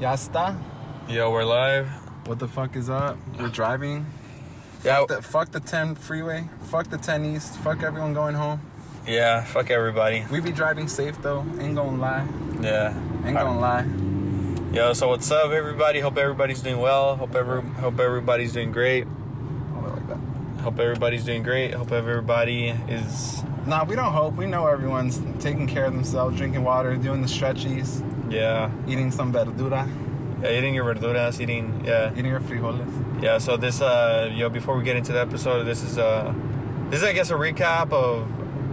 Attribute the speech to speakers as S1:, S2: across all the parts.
S1: Ya está.
S2: Yo, we're live.
S1: What the fuck is up? We're driving.
S2: Yeah,
S1: Fuck the, fuck the 10 freeway. Fuck the 10 east. Fuck everyone going home.
S2: yeah. Fuck everybody.
S1: We be driving safe though. Ain't gonna lie.
S2: Yeah.
S1: Ain't gonna lie.
S2: Yo, so what's up, everybody? Hope everybody's doing well. Hope every hope everybody's doing great.
S1: Like that.
S2: Hope everybody's doing great. Hope everybody is
S1: Nah, we don't hope. We know everyone's taking care of themselves, drinking water, doing the stretchies,
S2: yeah.
S1: eating some verdura,
S2: Yeah, eating your verduras, eating yeah.
S1: eating your frijoles.
S2: Yeah, so this uh yo before we get into the episode, this is uh this is I guess a recap of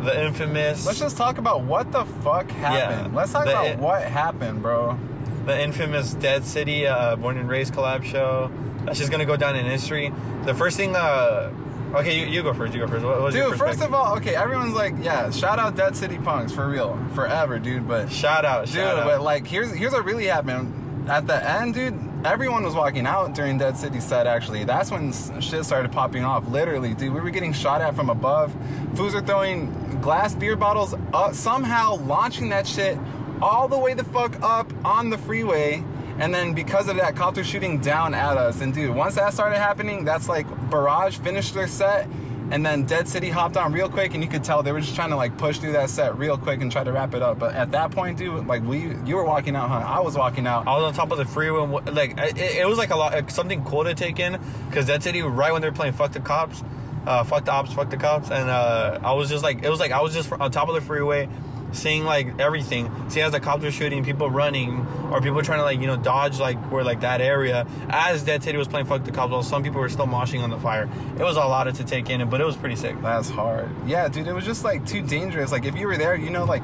S2: the infamous
S1: Let's just talk about what the fuck happened.
S2: Yeah.
S1: Let's talk
S2: The-
S1: about what happened, bro.
S2: the infamous Dead City uh, Born and Raised collab show. That's just gonna go down in history. The first thing, uh, okay, you, you go first. You go first. What
S1: Dude, first of all, okay, everyone's like, yeah, shout out Dead City Punks for real, forever, dude. But
S2: shout out,
S1: dude,
S2: shout
S1: but like, here's here's what really happened. At the end, dude, everyone was walking out during Dead City set. Actually, that's when shit started popping off. Literally, dude, we were getting shot at from above. Fools are throwing glass beer bottles, up, somehow launching that shit all the way the fuck up on the freeway. And then because of that, cops are shooting down at us. And dude, once that started happening, that's like Barrage finished their set. And then Dead City hopped on real quick, and you could tell they were just trying to like push through that set real quick and try to wrap it up. But at that point, dude, like we, you were walking out, huh? I was walking out.
S2: I was on top of the freeway. And, like it, it was like a lot, like, something cool to take in because Dead City right when they were playing "Fuck the Cops," uh, "Fuck the Ops," "Fuck the Cops," and uh, I was just like, it was like I was just on top of the freeway, seeing like everything, seeing as the cops were shooting, people running, or people trying to like you know dodge like where like that area. As Dead City was playing "Fuck the Cops," while some people were still moshing on the fire. It was a lot to take in, but it was pretty sick.
S1: That's hard. Yeah, dude, it was just like too dangerous. Like if you were there, you know, like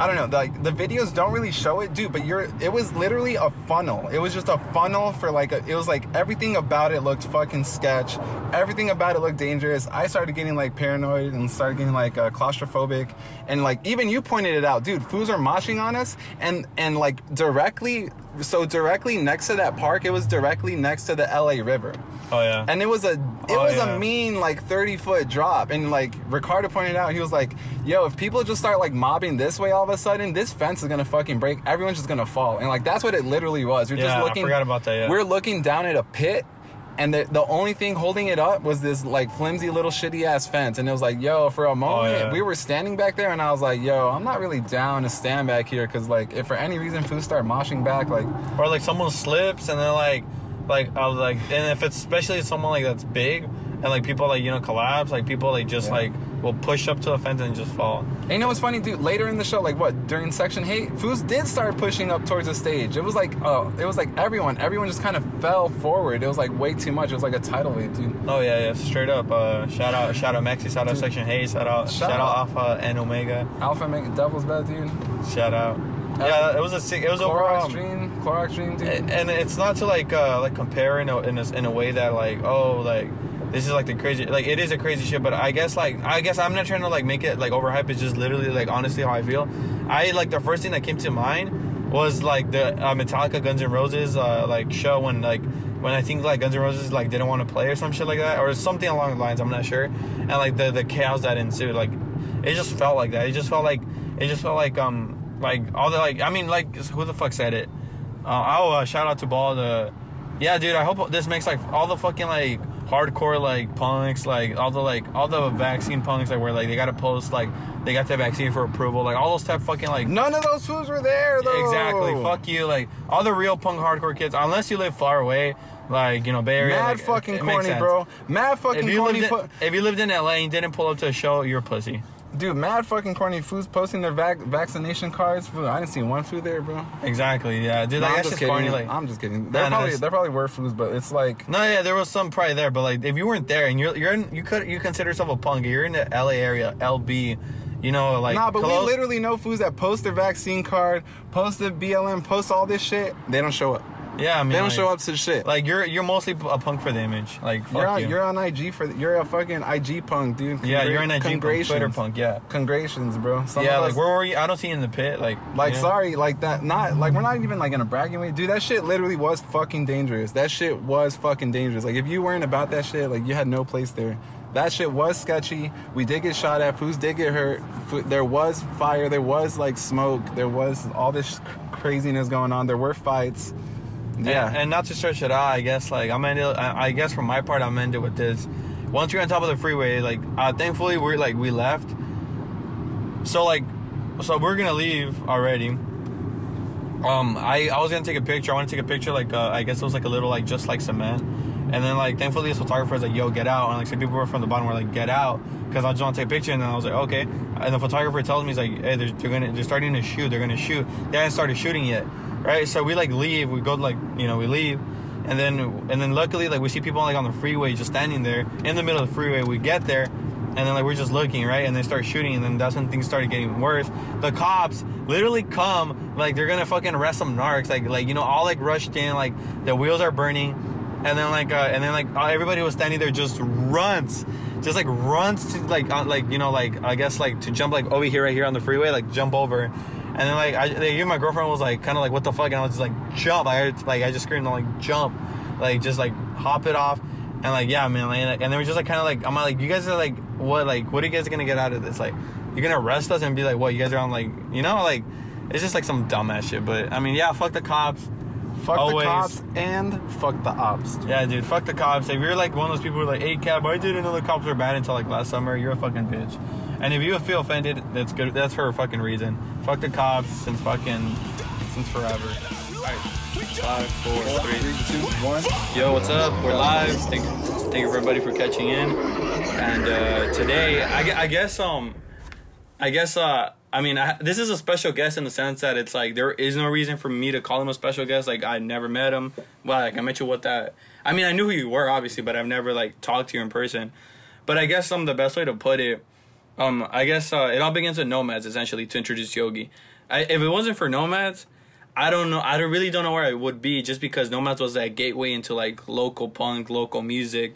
S1: I don't know, like the videos don't really show it, dude. But you're, it was literally a funnel. It was just a funnel for like, a, it was like everything about it looked fucking sketch. Everything about it looked dangerous. I started getting like paranoid and started getting like uh, claustrophobic, and like even you pointed it out, dude. Fools are moshing on us, and and like directly, so directly next to that park, it was directly next to the L.A. River.
S2: Oh yeah.
S1: And it was a it
S2: Oh,
S1: was
S2: yeah.
S1: a mean like 30 foot drop. And like Ricardo pointed out, he was like, yo, if people just start like mobbing this way all of a sudden, this fence is gonna fucking break. Everyone's just gonna fall. And like that's what it literally was. You're
S2: Yeah,
S1: just
S2: I
S1: looking
S2: forgot about that, yeah.
S1: We're looking down at a pit. And the, the only thing holding it up was this like flimsy little shitty ass fence. And it was like, yo, for a moment,
S2: Oh, yeah.
S1: we were standing back there, and I was like, yo, I'm not really down to stand back here because, like, if for any reason fools start moshing back, like,
S2: or like someone slips and then like like I was like and if it's especially someone like that's big and like people like you know collapse like people like just
S1: Yeah.
S2: like will push up to the fence and just fall
S1: And you know what's funny, dude? Later in the show, like what during Section H8, Foos did start pushing up towards the stage. It was like, oh, it was like everyone, everyone just kind of fell forward. It was like way too much. It was like a tidal wave, dude.
S2: oh yeah yeah straight up uh shout out shout out Maxi shout out
S1: Dude.
S2: section hey shout out
S1: Shout
S2: shout,
S1: out.
S2: Alpha and Omega
S1: Alpha make Devil's bed, dude.
S2: shout out yeah it was a it was
S1: Clorox
S2: overall
S1: Dream, Clorox Dream, dude.
S2: and and it's not to like uh like compare in a, in a in a way that like oh like this is like the crazy like it is a crazy shit but i guess like i guess i'm not trying to like make it like overhype it's just literally like honestly how i feel i like the first thing that came to mind was like the uh, metallica guns N' roses uh like show when like when i think like guns N' roses like didn't want to play or some shit like that or something along the lines i'm not sure and like the the chaos that ensued like it just felt like that it just felt like it just felt like um like all the like i mean like who the fuck said it uh, oh, uh, shout out to Ball. The yeah, dude. I hope this makes like all the fucking like hardcore like punks, like all the like all the vaccine punks, like where like they gotta post like they got the vaccine for approval, like all those type fucking like
S1: None of those fools were there, though.
S2: exactly. Fuck you, like all the real punk hardcore kids. Unless you live far away, like you know Bay Area.
S1: Mad
S2: like,
S1: fucking
S2: it makes
S1: corny, bro. Mad fucking
S2: If
S1: corny.
S2: in,
S1: pu-
S2: if you lived in LA and didn't pull up to a show, you're a pussy.
S1: Dude, mad fucking corny fools posting their vac- vaccination cards. I didn't see one food there, bro.
S2: Exactly. Yeah, dude.
S1: No,
S2: Like
S1: I'm
S2: that's
S1: just kidding.
S2: corny. Like
S1: I'm just kidding. There
S2: Nah,
S1: probably
S2: it's-
S1: there probably were foods, but it's like
S2: No, yeah, there was some probably there, but like if you weren't there and you're you're in, you could you consider yourself a punk, you're in the LA area, LB, you know, like
S1: nah, but
S2: close-
S1: we literally know foods that post their vaccine card, post the BLM, post all this shit. They don't show up.
S2: Yeah, I mean,
S1: They don't
S2: like,
S1: show up to the shit.
S2: Like you're you're mostly a punk for the image, like fuck
S1: you're on,
S2: you.
S1: you're on IG for you're a fucking IG punk, dude.
S2: yeah, you're an IG punk,
S1: congrations.
S2: Twitter punk, yeah,
S1: congratulations, bro. Some
S2: yeah. Like
S1: us-
S2: where were you? I don't see you in the pit, like
S1: Like,
S2: yeah.
S1: sorry, like that. Not like we're not even like in a bragging way, dude. That shit literally was fucking dangerous. That shit was fucking dangerous. Like, if you weren't about that shit, like you had no place there. that shit was sketchy. We did get shot at. Foods did get hurt. There was fire. There was like smoke. There was all this craziness going on. There were fights. Yeah.
S2: And, and not to stretch it out, I guess like I'm ended. I, I guess from my part, I'm ended with this. Once you're on top of the freeway, like uh, thankfully we're like we left. So like, so we're gonna leave already. Um, I I was gonna take a picture. I want to take a picture like uh, I guess it was like a little like just like cement. And then like thankfully this photographer was like, "Yo, get out!" And like some people were from the bottom were like, "Get out," because I just want to take a picture. And then I was like, "Okay." And the photographer tells me he's like, "Hey, they're, they're gonna they're starting to shoot. They're gonna shoot." They haven't started shooting yet, right? So we like leave. We go like you know we leave, and then and then luckily like we see people like on the freeway just standing there in the middle of the freeway. We get there, and then like we're just looking right, and they start shooting, and then that's when things started getting worse. The cops literally come like they're gonna fucking arrest some narcs, like like you know all like rushed in, like the wheels are burning and then like uh, and then like uh, everybody was standing there just runs just like runs to like uh, like you know like i guess like to jump like over here right here on the freeway like jump over and then like i they, even my girlfriend was like kind of like what the fuck and i was just like jump i like i just screamed like jump like just like hop it off and like yeah man like, and they were just like kind of like i'm like you guys are like what like what are you guys gonna get out of this like you're gonna arrest us and be like what you guys are on like you know like it's just like some dumbass shit but i mean yeah fuck the cops
S1: fuck
S2: always.
S1: the cops and fuck the ops.
S2: yeah, dude, fuck the cops. If you're like one of those people who are like, hey, cab, I didn't know the cops were bad until like last summer, you're a fucking bitch. And if you feel offended, that's good. That's for a fucking reason. Fuck the cops since fucking, since forever. Five, four, three.
S1: Two, one.
S2: Yo, what's up? We're live. Thank, thank everybody for catching in. And uh, today, I, I guess, um, I guess, uh, I mean, I, this is a special guest in the sense that it's like there is no reason for me to call him a special guest. Like I never met him. Well, like I met you with that. I mean, I knew who you were obviously, but I've never like talked to you in person. But I guess um the best way to put it, um, I guess uh, it all begins with Nomads essentially to introduce Yogi. I, if it wasn't for Nomads, I don't know. I don't, really don't know where I would be just because Nomads was that gateway into like local punk, local music.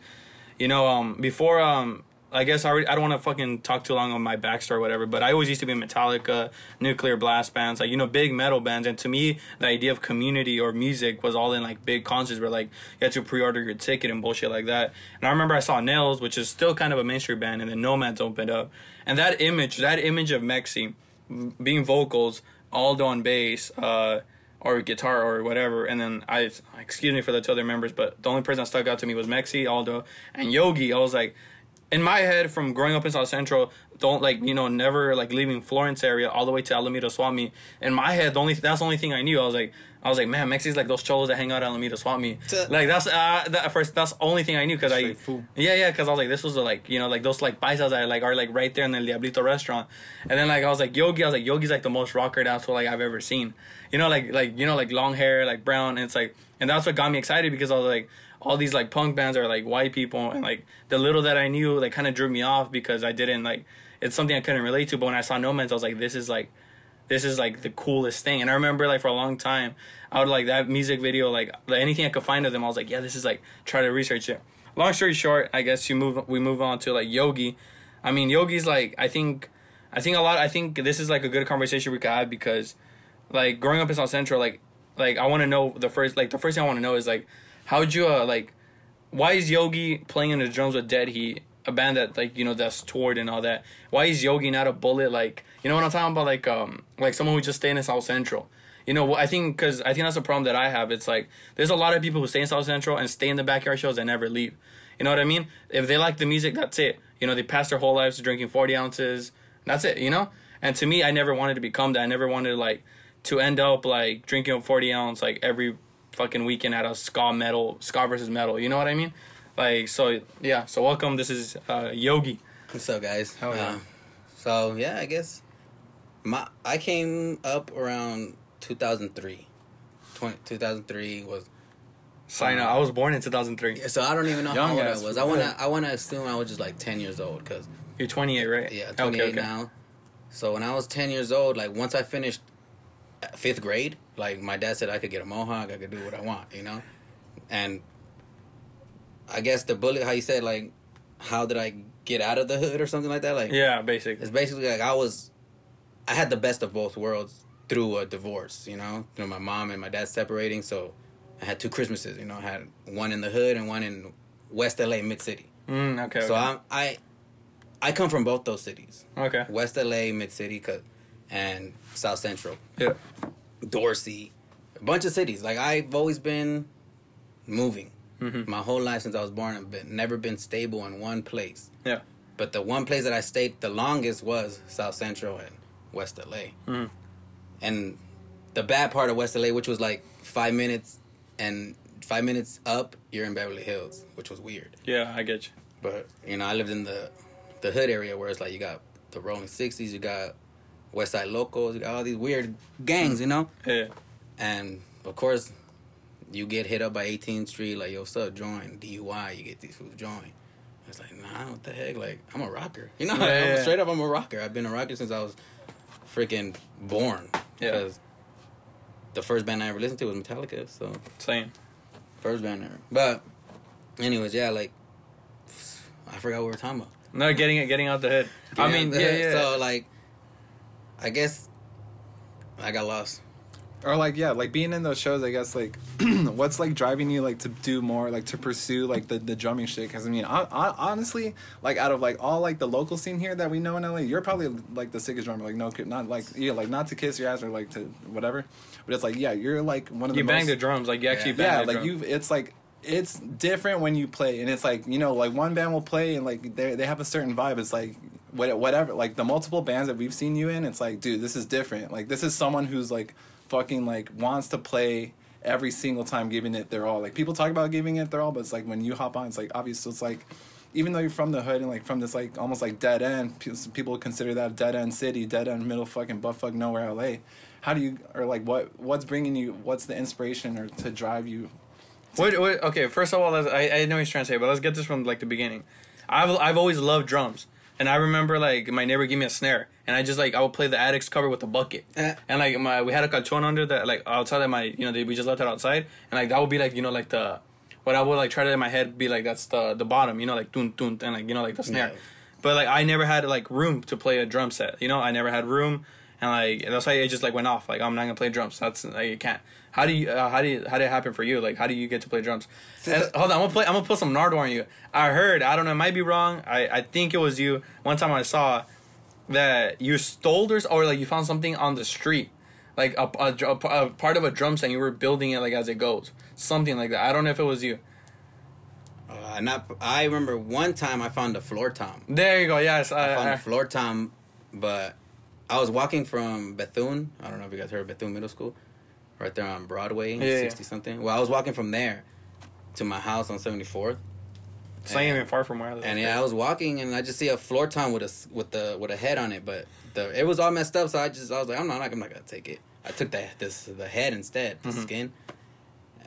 S2: You know, um, before um, I guess I, already, I don't want to fucking talk too long on my backstory or whatever, but I always used to be in Metallica, nuclear blast bands, like you know, big metal bands. And to me, the idea of community or music was all in like big concerts where like you had to pre-order your ticket and bullshit like that. And I remember I saw Nails, which is still kind of a mainstream band, and then Nomads opened up, and that image, that image of Mexi being vocals, Aldo on bass, uh, or guitar or whatever, and then I excuse me for the two other members, but the only person that stuck out to me was Mexi, Aldo, and Yogi. I was like, in my head, from growing up in South Central, don't like you know never like leaving Florence area all the way to Alameda Swap Meet. In my head, the only that's the only thing I knew. I was like, I was like, man, Mexi's like those cholos that hang out at Alameda Swap Meet. Like that's uh, that at first that's the only thing I knew because I
S1: Straight food.
S2: yeah yeah because I was like this was like you know like those like paisas that like are like right there in the Diablito restaurant, and then like I was like Yogi, I was like Yogi's like the most rockered asshole like I've ever seen. You know like like you know like long hair like brown and it's like and that's what got me excited because I was like all these like punk bands are like white people and like the little that I knew like kind of drew me off because I didn't like it's something I couldn't relate to but when I saw Nomads I was like this is like this is like the coolest thing and I remember like for a long time I would like that music video like anything I could find of them I was like yeah this is like try to research it. Long story short I guess you move we move on to like Yogi. I mean Yogi's like I think I think a lot I think this is like a good conversation we could have because like growing up in South Central like like I want to know the first like the first thing I want to know is like how'd you uh like why is Yogi playing in the drums with Dead Heat, a band that like you know that's toured and all that? Why is Yogi not a bullet like you know what I'm talking about? Like um like someone who just stay in South Central. You know, I think because I think that's a problem that I have. It's like there's a lot of people who stay in South Central and stay in the backyard shows and never leave. You know what I mean? If they like the music, that's it. You know, they pass their whole lives drinking 40 ounces. That's it. You know. And to me, I never wanted to become that. I never wanted like to end up like drinking a 40 ounce like every fucking weekend at a ska metal, ska versus metal. You know what I mean? Like so, yeah. So welcome. This is uh, Yogi.
S3: What's up, guys?
S2: Hell yeah.
S3: Uh, so yeah, I guess my I came up around 2003. 20, 2003 was
S2: Sign up. I was born in 2003.
S3: so I don't even know
S2: Young
S3: how old I was. I wanna. I wanna assume I was just like 10 years old because
S2: You're 28, right?
S3: yeah,
S2: Okay,
S3: 28
S2: okay.
S3: now. So when I was 10 years old, like once I finished uh, fifth grade, like my dad said I could get a mohawk, I could do what I want, you know, and I guess the bullet, how you said like, how did I get out of the hood or something like that, like
S2: Yeah, basically.
S3: It's basically like I was, I had the best of both worlds through a divorce. You know, know, my mom and my dad separating, so I had two Christmases. You know, I had one in the hood and one in West LA, Mid City.
S2: Mm, okay.
S3: So
S2: okay.
S3: I'm, I, I come from both those cities,
S2: okay.
S3: West LA, mid city, and South Central,
S2: Yeah.
S3: Dorsey, a bunch of cities. Like I've always been moving
S2: Mhm.
S3: my whole life since I was born. I've been never been stable in one place.
S2: Yeah.
S3: But the one place that I stayed the longest was South Central and West LA.
S2: Mhm.
S3: And the bad part of West LA, which was like five minutes and five minutes up, you're in Beverly Hills, which was weird.
S2: Yeah, I get you.
S3: But you know, I lived in the the hood area where it's like you got the Rolling Sixties, you got West Side got all these weird gangs, you know.
S2: Yeah.
S3: And of course, you get hit up by 18th Street, like, yo, what's up, join DUI. You get these fools join. It's like, nah, what the heck? Like, I'm a rocker. You know,
S2: Yeah, yeah,
S3: straight up, I'm a rocker. I've been a rocker since I was freaking born.
S2: Yeah.
S3: Because the first band I ever listened to was Metallica. So,
S2: Same.
S3: first band ever. But, anyways, yeah, like, I forgot what we were talking about.
S2: No, getting it, getting out the hood. I mean, yeah, yeah.
S3: So, like, I guess I got lost.
S1: Or like yeah, like being in those shows, I guess like what's like driving you like to do more, like to pursue like the, the drumming shit? Because I mean, I, I, honestly, like out of like all like the local scene here that we know in LA, you're probably like the sickest drummer. Like no, not like yeah, like not to kiss your ass or like to whatever, but it's like yeah, you're like one of
S2: you
S1: the
S2: bang
S1: most,
S2: the drums, like you actually
S3: Yeah.
S2: bang
S1: yeah,
S2: the
S1: like you. It's like it's different when you play, and it's like you know, like one band will play and like they they have a certain vibe. It's like what- whatever, like the multiple bands that we've seen you in. It's like, dude, this is different. Like this is someone who's like fucking like wants to play every single time, giving it their all. Like people talk about giving it their all, but it's like when you hop on, it's like obviously it's like. Even though you're from the hood and like from this like almost like dead end, people consider that dead end city, dead end middle fucking buttfuck nowhere LA. How do you or like what what's bringing you? What's the inspiration or to drive you
S2: What, what, okay, first of all, I, I know he's trying to say, but let's get this from like the beginning. I've I've always loved drums, and I remember like my neighbor gave me a snare, and I just like I would play the addicts cover with a bucket,
S3: Eh.
S2: and like my we had a cajon under that like outside of my you know they, we just left it outside, and like that would be like you know like the what I would like try to in my head be like that's the the bottom, you know like dun dun and like you know like the snare,
S3: Yeah.
S2: but like I never had like room to play a drum set, you know I never had room. And like that's why it just like went off. Like I'm not gonna play drums. That's like you can't. How do you? Uh, how do you? How did it happen for you? Like how do you get to play drums? And- hold on, I'm gonna play. I'm gonna put some Nardwuar on you. I heard. I don't know. It might be wrong. I I think it was you. One time I saw that you stole or or like you found something on the street, like a, a, a, a part of a drum set. and You were building it like as it goes, something like that. I don't know if it was you.
S3: Uh, not. I remember one time I found a floor tom.
S2: There you go. Yes.
S3: I found
S2: I,
S3: a floor tom, but I was walking from Bethune. I don't know if you guys heard of Bethune Middle School, right there on Broadway,
S2: Yeah, yeah.
S3: sixty something. Well, I was walking from there to my house on seventy fourth,
S2: it's not even far from where I live.
S3: and yeah, I was walking and I just see a floor tom with a with the with a head on it, but the it was all messed up. So I just I was like, I'm not I'm not gonna take it. I took the this the head instead, the
S2: Mhm.
S3: skin.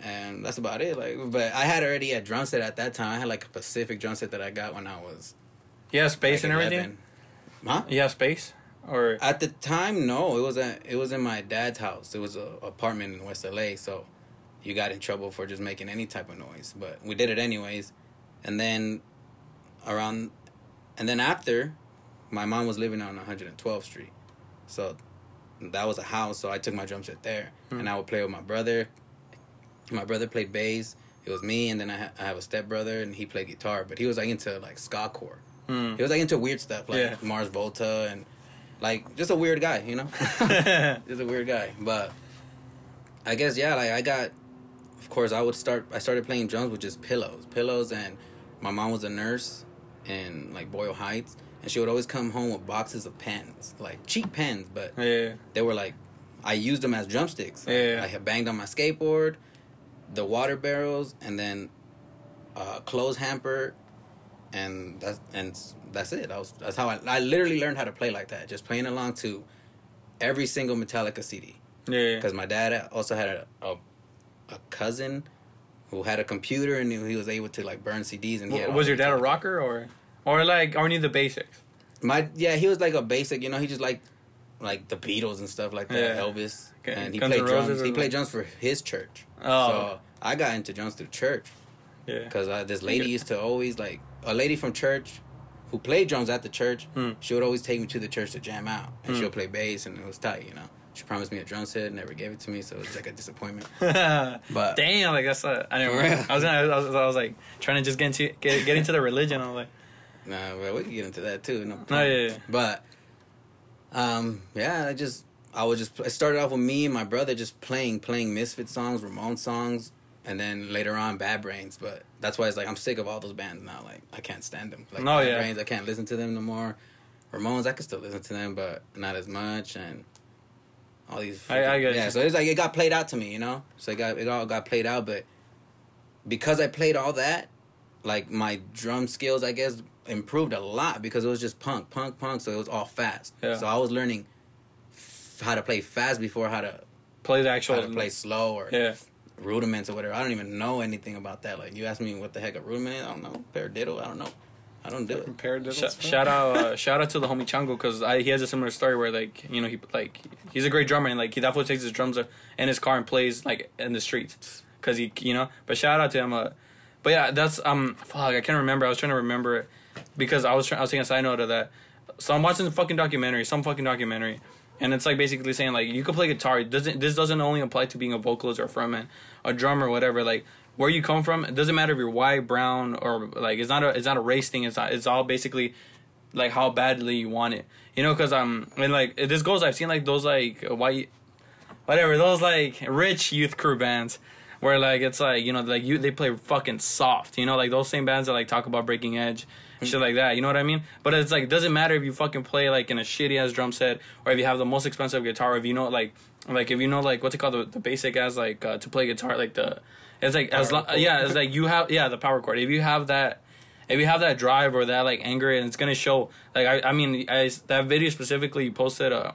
S3: And that's about it. Like, but I had already a drum set at that time. I had like a Pacific drum set that I got when I was
S2: Yeah, space
S3: like,
S2: and everything.
S3: 11. Huh?
S2: Yeah, space. Or
S3: At the time, no. It was at it was in my dad's house. It was an apartment in West LA, so you got in trouble for just making any type of noise. But we did it anyways. And then around and then after my mom was living on 112th Street. So that was a house, so I took my drum set there
S2: Hmm.
S3: and I would play with my brother. My brother played bass. It was me and then I, ha- I have a stepbrother and he played guitar, but he was like into like ska core.
S2: Hmm.
S3: He was like into weird stuff like
S2: Yeah.
S3: Mars Volta and like just a weird guy, you know. just a weird guy, but I guess yeah, like I got. Of course, I would start. I started playing drums with just pillows, pillows, and my mom was a nurse in like Boyle Heights, and she would always come home with boxes of pens, like cheap pens, but
S2: yeah.
S3: they were like I used them as drumsticks. Like,
S2: Yeah.
S3: I had banged on my skateboard, the water barrels, and then uh, clothes hamper, and that's and that's it. I was that's how I I literally learned how to play like that, just playing along to every single Metallica CD.
S2: Yeah.
S3: Because my dad also had a, a a cousin who had a computer and he was able to like burn CDs. And he
S2: was your dad a rocker or or like only the basics?
S3: My yeah, he was like a basic. You know, he just like like the Beatles and stuff like that.
S2: Yeah.
S3: Elvis,
S2: Okay.
S3: and he
S2: Guns
S3: played drums. He played drums for his church.
S2: Oh.
S3: So I got into drums through church
S2: Yeah.
S3: because this lady used to always like a lady from church who played drums at the church.
S2: Hmm.
S3: She would always take me to the church to jam out, and
S2: Hmm.
S3: she'll play bass, and it was tight, you know. She promised me a drum set, and never gave it to me, so it's like a disappointment.
S2: But damn, like that's a, I didn't.
S3: Real.
S2: I was, gonna, I was I was like trying to just get into get, get into the religion. I was like,
S3: Nah, but we can get into that too. No,
S2: Oh,
S3: problem.
S2: yeah, yeah.
S3: But, um, yeah, I just, I was just, I started off with me and my brother just playing, playing Misfit songs, Ramones songs, and then later on Bad Brains. But that's why it's like I'm sick of all those bands now. Like I can't stand them. Like
S2: No,
S3: Bad
S2: yeah.
S3: Brains, I can't listen to them no more. Ramones, I can still listen to them, but not as much. And all these,
S2: I- I get
S3: yeah.
S2: you.
S3: So it's like it got played out to me, you know. So it got, it all got played out, but because I played all that, like my drum skills, I guess, improved a lot because it was just punk, punk, punk. So it was all fast.
S2: Yeah.
S3: So I was learning f- how to play fast before how to
S2: play the actual how
S3: to play slow or
S2: Yeah.
S3: Rudiments or whatever. I don't even know anything about that. Like you ask me what the heck a rudiment is, I don't know. Paradiddle, I don't know. I don't do it.
S2: Sh- shout out, uh, shout out to the homie Chango because he has a similar story where like you know he like he's a great drummer and like he definitely takes his drums uh, in his car and plays like in the streets because he you know. But shout out to him. Uh, but yeah, that's um fuck I can't remember. I was trying to remember it because I was trying I was taking a side note of that. So I'm watching the fucking documentary, some fucking documentary, and it's like basically saying like you can play guitar. It doesn't this doesn't only apply to being a vocalist or a frontman, a drummer, whatever. Like where you come from, it doesn't matter if you're white, brown, or like it's not a it's not a race thing. It's not, it's all basically like how badly you want it. You know, because um and like this goes. I've seen like those like white, whatever those like rich youth crew bands. Where like it's like you know like you they play fucking soft you know like those same bands that like talk about breaking edge shit like that you know what I mean but it's like it doesn't matter if you fucking play like in a shitty ass drum set or if you have the most expensive guitar or if you know like like if you know like what's it called the, the basic as like uh, to play guitar like the it's like as
S3: Power
S2: long
S3: chord.
S2: yeah it's like you have yeah the power chord if you have that if you have that drive or that like anger and it's gonna show like I I mean I that video specifically you posted uh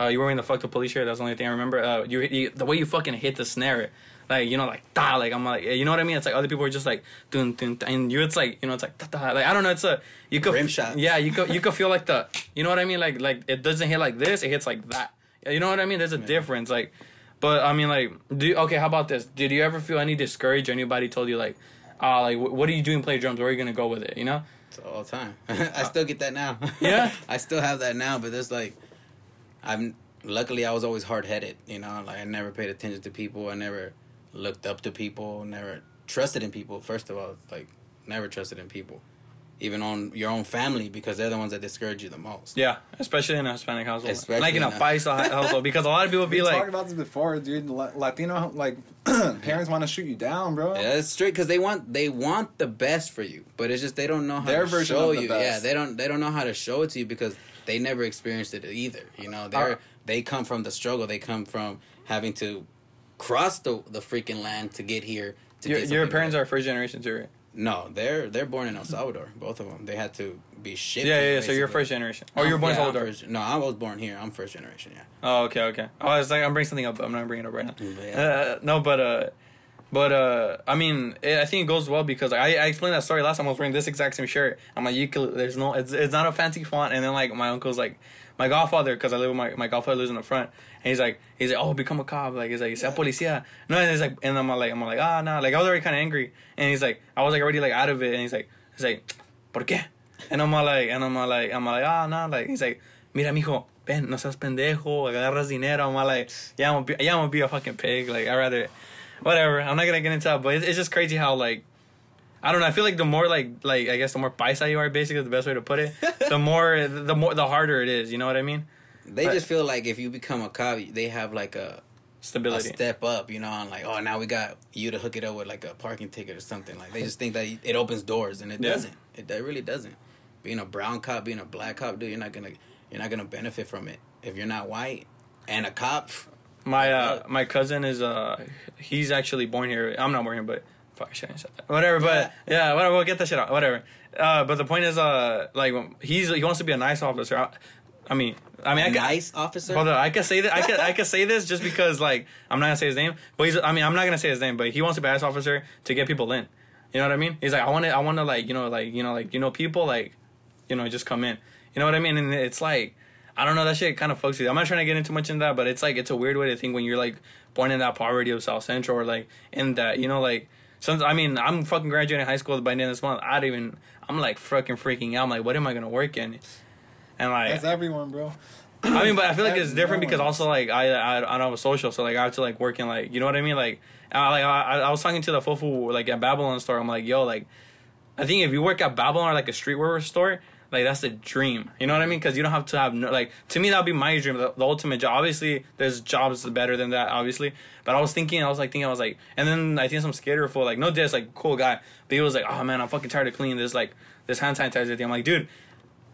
S2: uh, you were wearing the fuck the police shirt. That's the only thing I remember. Uh, you, you the way you fucking hit the snare, like you know, like da, like I'm like, you know what I mean? It's like other people are just like dun dun, dun and you, it's like you know, it's like da da. Like I don't know, it's a you could
S3: Rim shot.
S2: Yeah, you could you could feel like the, you know what I mean? Like like it doesn't hit like this, it hits like that. You know what I mean? There's a difference, like. But I mean, like, do you, okay? How about this? Did you ever feel any discouraged? Anybody told you like, ah, like, what are you doing? Play drums? Where are you gonna go with it? You know?
S3: It's all the time. I still get that now.
S2: Yeah?
S3: I still have that now, but there's like, I'm luckily I was always hard headed. You know, like I never paid attention to people. I never looked up to people. Never trusted in people. First of all, like never trusted in people, even on your own family because they're the ones that discourage you the most.
S2: Yeah, especially in a Hispanic household,
S3: Especially
S2: like in a
S3: in a-
S2: paisa household, because a lot of people
S1: We
S2: be
S1: talked about this before, dude. Latino like parents want to shoot you down, bro.
S3: Yeah, it's straight because they want they want the best for you, but it's just they don't know how
S1: Their
S3: to
S1: version
S3: show
S1: of the
S3: you.
S1: best.
S3: Yeah, they don't they don't know how to show it to you because they never experienced it either. You know, they're
S2: Uh,
S3: they come from the struggle. They come from having to cross the the freaking land to get here. To
S2: your,
S3: get
S2: your parents are first generation too, right?
S3: no, they're they're born in El Salvador. Both of them. They had to be shipped.
S2: Yeah, yeah. yeah, So you're first generation, Oh, you were
S3: I'm-
S2: born in
S3: yeah, I'm
S2: Salvador.
S3: no, I was born here. I'm first generation. Yeah.
S2: Oh, okay, okay. Oh, I was like, I'm bringing something up, but I'm not bringing it up right now.
S3: Yeah.
S2: Uh, no, but uh, but uh, I mean, it, I think it goes well because I, I explained that story last time. I was wearing this exact same shirt. I'm like, you could, there's no, it's it's not a fancy font. And then like my uncle's like, my godfather, because I live with my my godfather lives in the front, he's like, he's like, oh, become a cop. Like he's like, sea policía. No, and he's like, and I'm like, I'm like, ah, nah. Like I was already kind of angry, and he's like, I was like already like out of it, and he's like, he's like, ¿por qué? And I'm like, and I'm like, I'm like, ah, nah. Like he's like, mira, mijo, ven, no seas pendejo, agarras dinero. I'm like, yeah, I'm gonna be, yeah, I'm gonna be a fucking pig. Like I rather, whatever. I'm not gonna get into that, but it's, it's just crazy how like. I don't know. I feel like the more like like I guess the more paisa you are, basically the best way to put it. the more the more the harder it is. You know what I mean?
S3: They
S2: But-
S3: just feel like if you become a cop, they have like a
S2: stability a
S3: step up, you know, and like, oh, now we got you to hook it up with like a parking ticket or something. Like they just think that it opens doors, and it
S2: Yeah.
S3: doesn't. It, it really doesn't. Being a brown cop, being a black cop, dude, you're not gonna you're not gonna benefit from it if you're not white and a cop.
S2: My uh my cousin is uh he's actually born here. I'm not born here, but fuck, I shouldn't have that. Whatever, but yeah, whatever. We'll get that shit out. Whatever. Uh, but the point is, uh, like he's he wants to be a nice officer. I, I mean, I mean, I
S3: nice officer.
S2: Hold on, I can say that. I can I can say this just because like I'm not gonna say his name, but he's. I mean, I'm not gonna say his name, but he wants to be a nice officer to get people in. You know what I mean? He's like, I want to, I want to like, you know, like, you know, like, you know, people like, you know, just come in. You know what I mean? And it's like, I don't know, that shit kind of fucks with you. I'm not trying to get into much in that, but it's like, it's a weird way to think when you're like born in that poverty of South Central or like in that, you know, like. Some, I mean, I'm fucking graduating high school by the end of this month. I don't even. I'm like fucking freaking out. I'm like, what am I gonna work in? And like,
S1: That's everyone, bro.
S2: I mean, but I feel like it's different
S1: no
S2: because also like I, I I don't have a social, so like I have to like work in like you know what I mean. Like I like I, I was talking to the fufu like at Babylon store. I'm like, yo, like I think if you work at Babylon or like a streetwear store, like that's the dream. You know what I mean? Because you don't have to have no, like to me that would be my dream, the, the ultimate job. Obviously, there's jobs better than that, obviously. But I was thinking, I was like thinking, I was like, and then I think some skater fool like no diss, like cool guy, but he was like, oh man, I'm fucking tired of cleaning this like this hand sanitizer thing. I'm like, dude.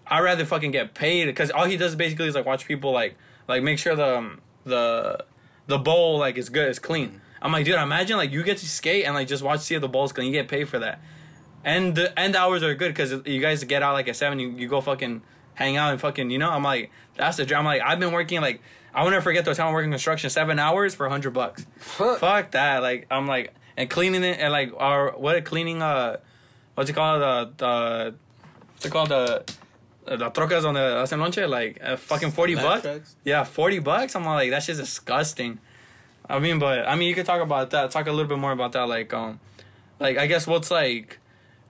S2: I'd rather fucking get paid because all he does basically is like watch people like like make sure the um, the the bowl like is good, it's clean. I'm like, dude, imagine like you get to skate and like just watch see if the bowl's clean. You get paid for that, and the end hours are good because you guys get out like at seven. You, you go fucking hang out and fucking you know. I'm like, that's the dream. I'm like, I've been working like I will never forget the time I'm working construction seven hours for hundred bucks. Fuck that. Like I'm like and cleaning it and like our what cleaning uh what's it called the the what's it called the the trocas on the hacen lonche like uh, fucking forty
S3: Lab
S2: bucks. Yeah, forty bucks. I'm like that's just disgusting. I mean, but I mean, you could talk about that. Talk a little bit more about that. Like, um, like I guess what's like,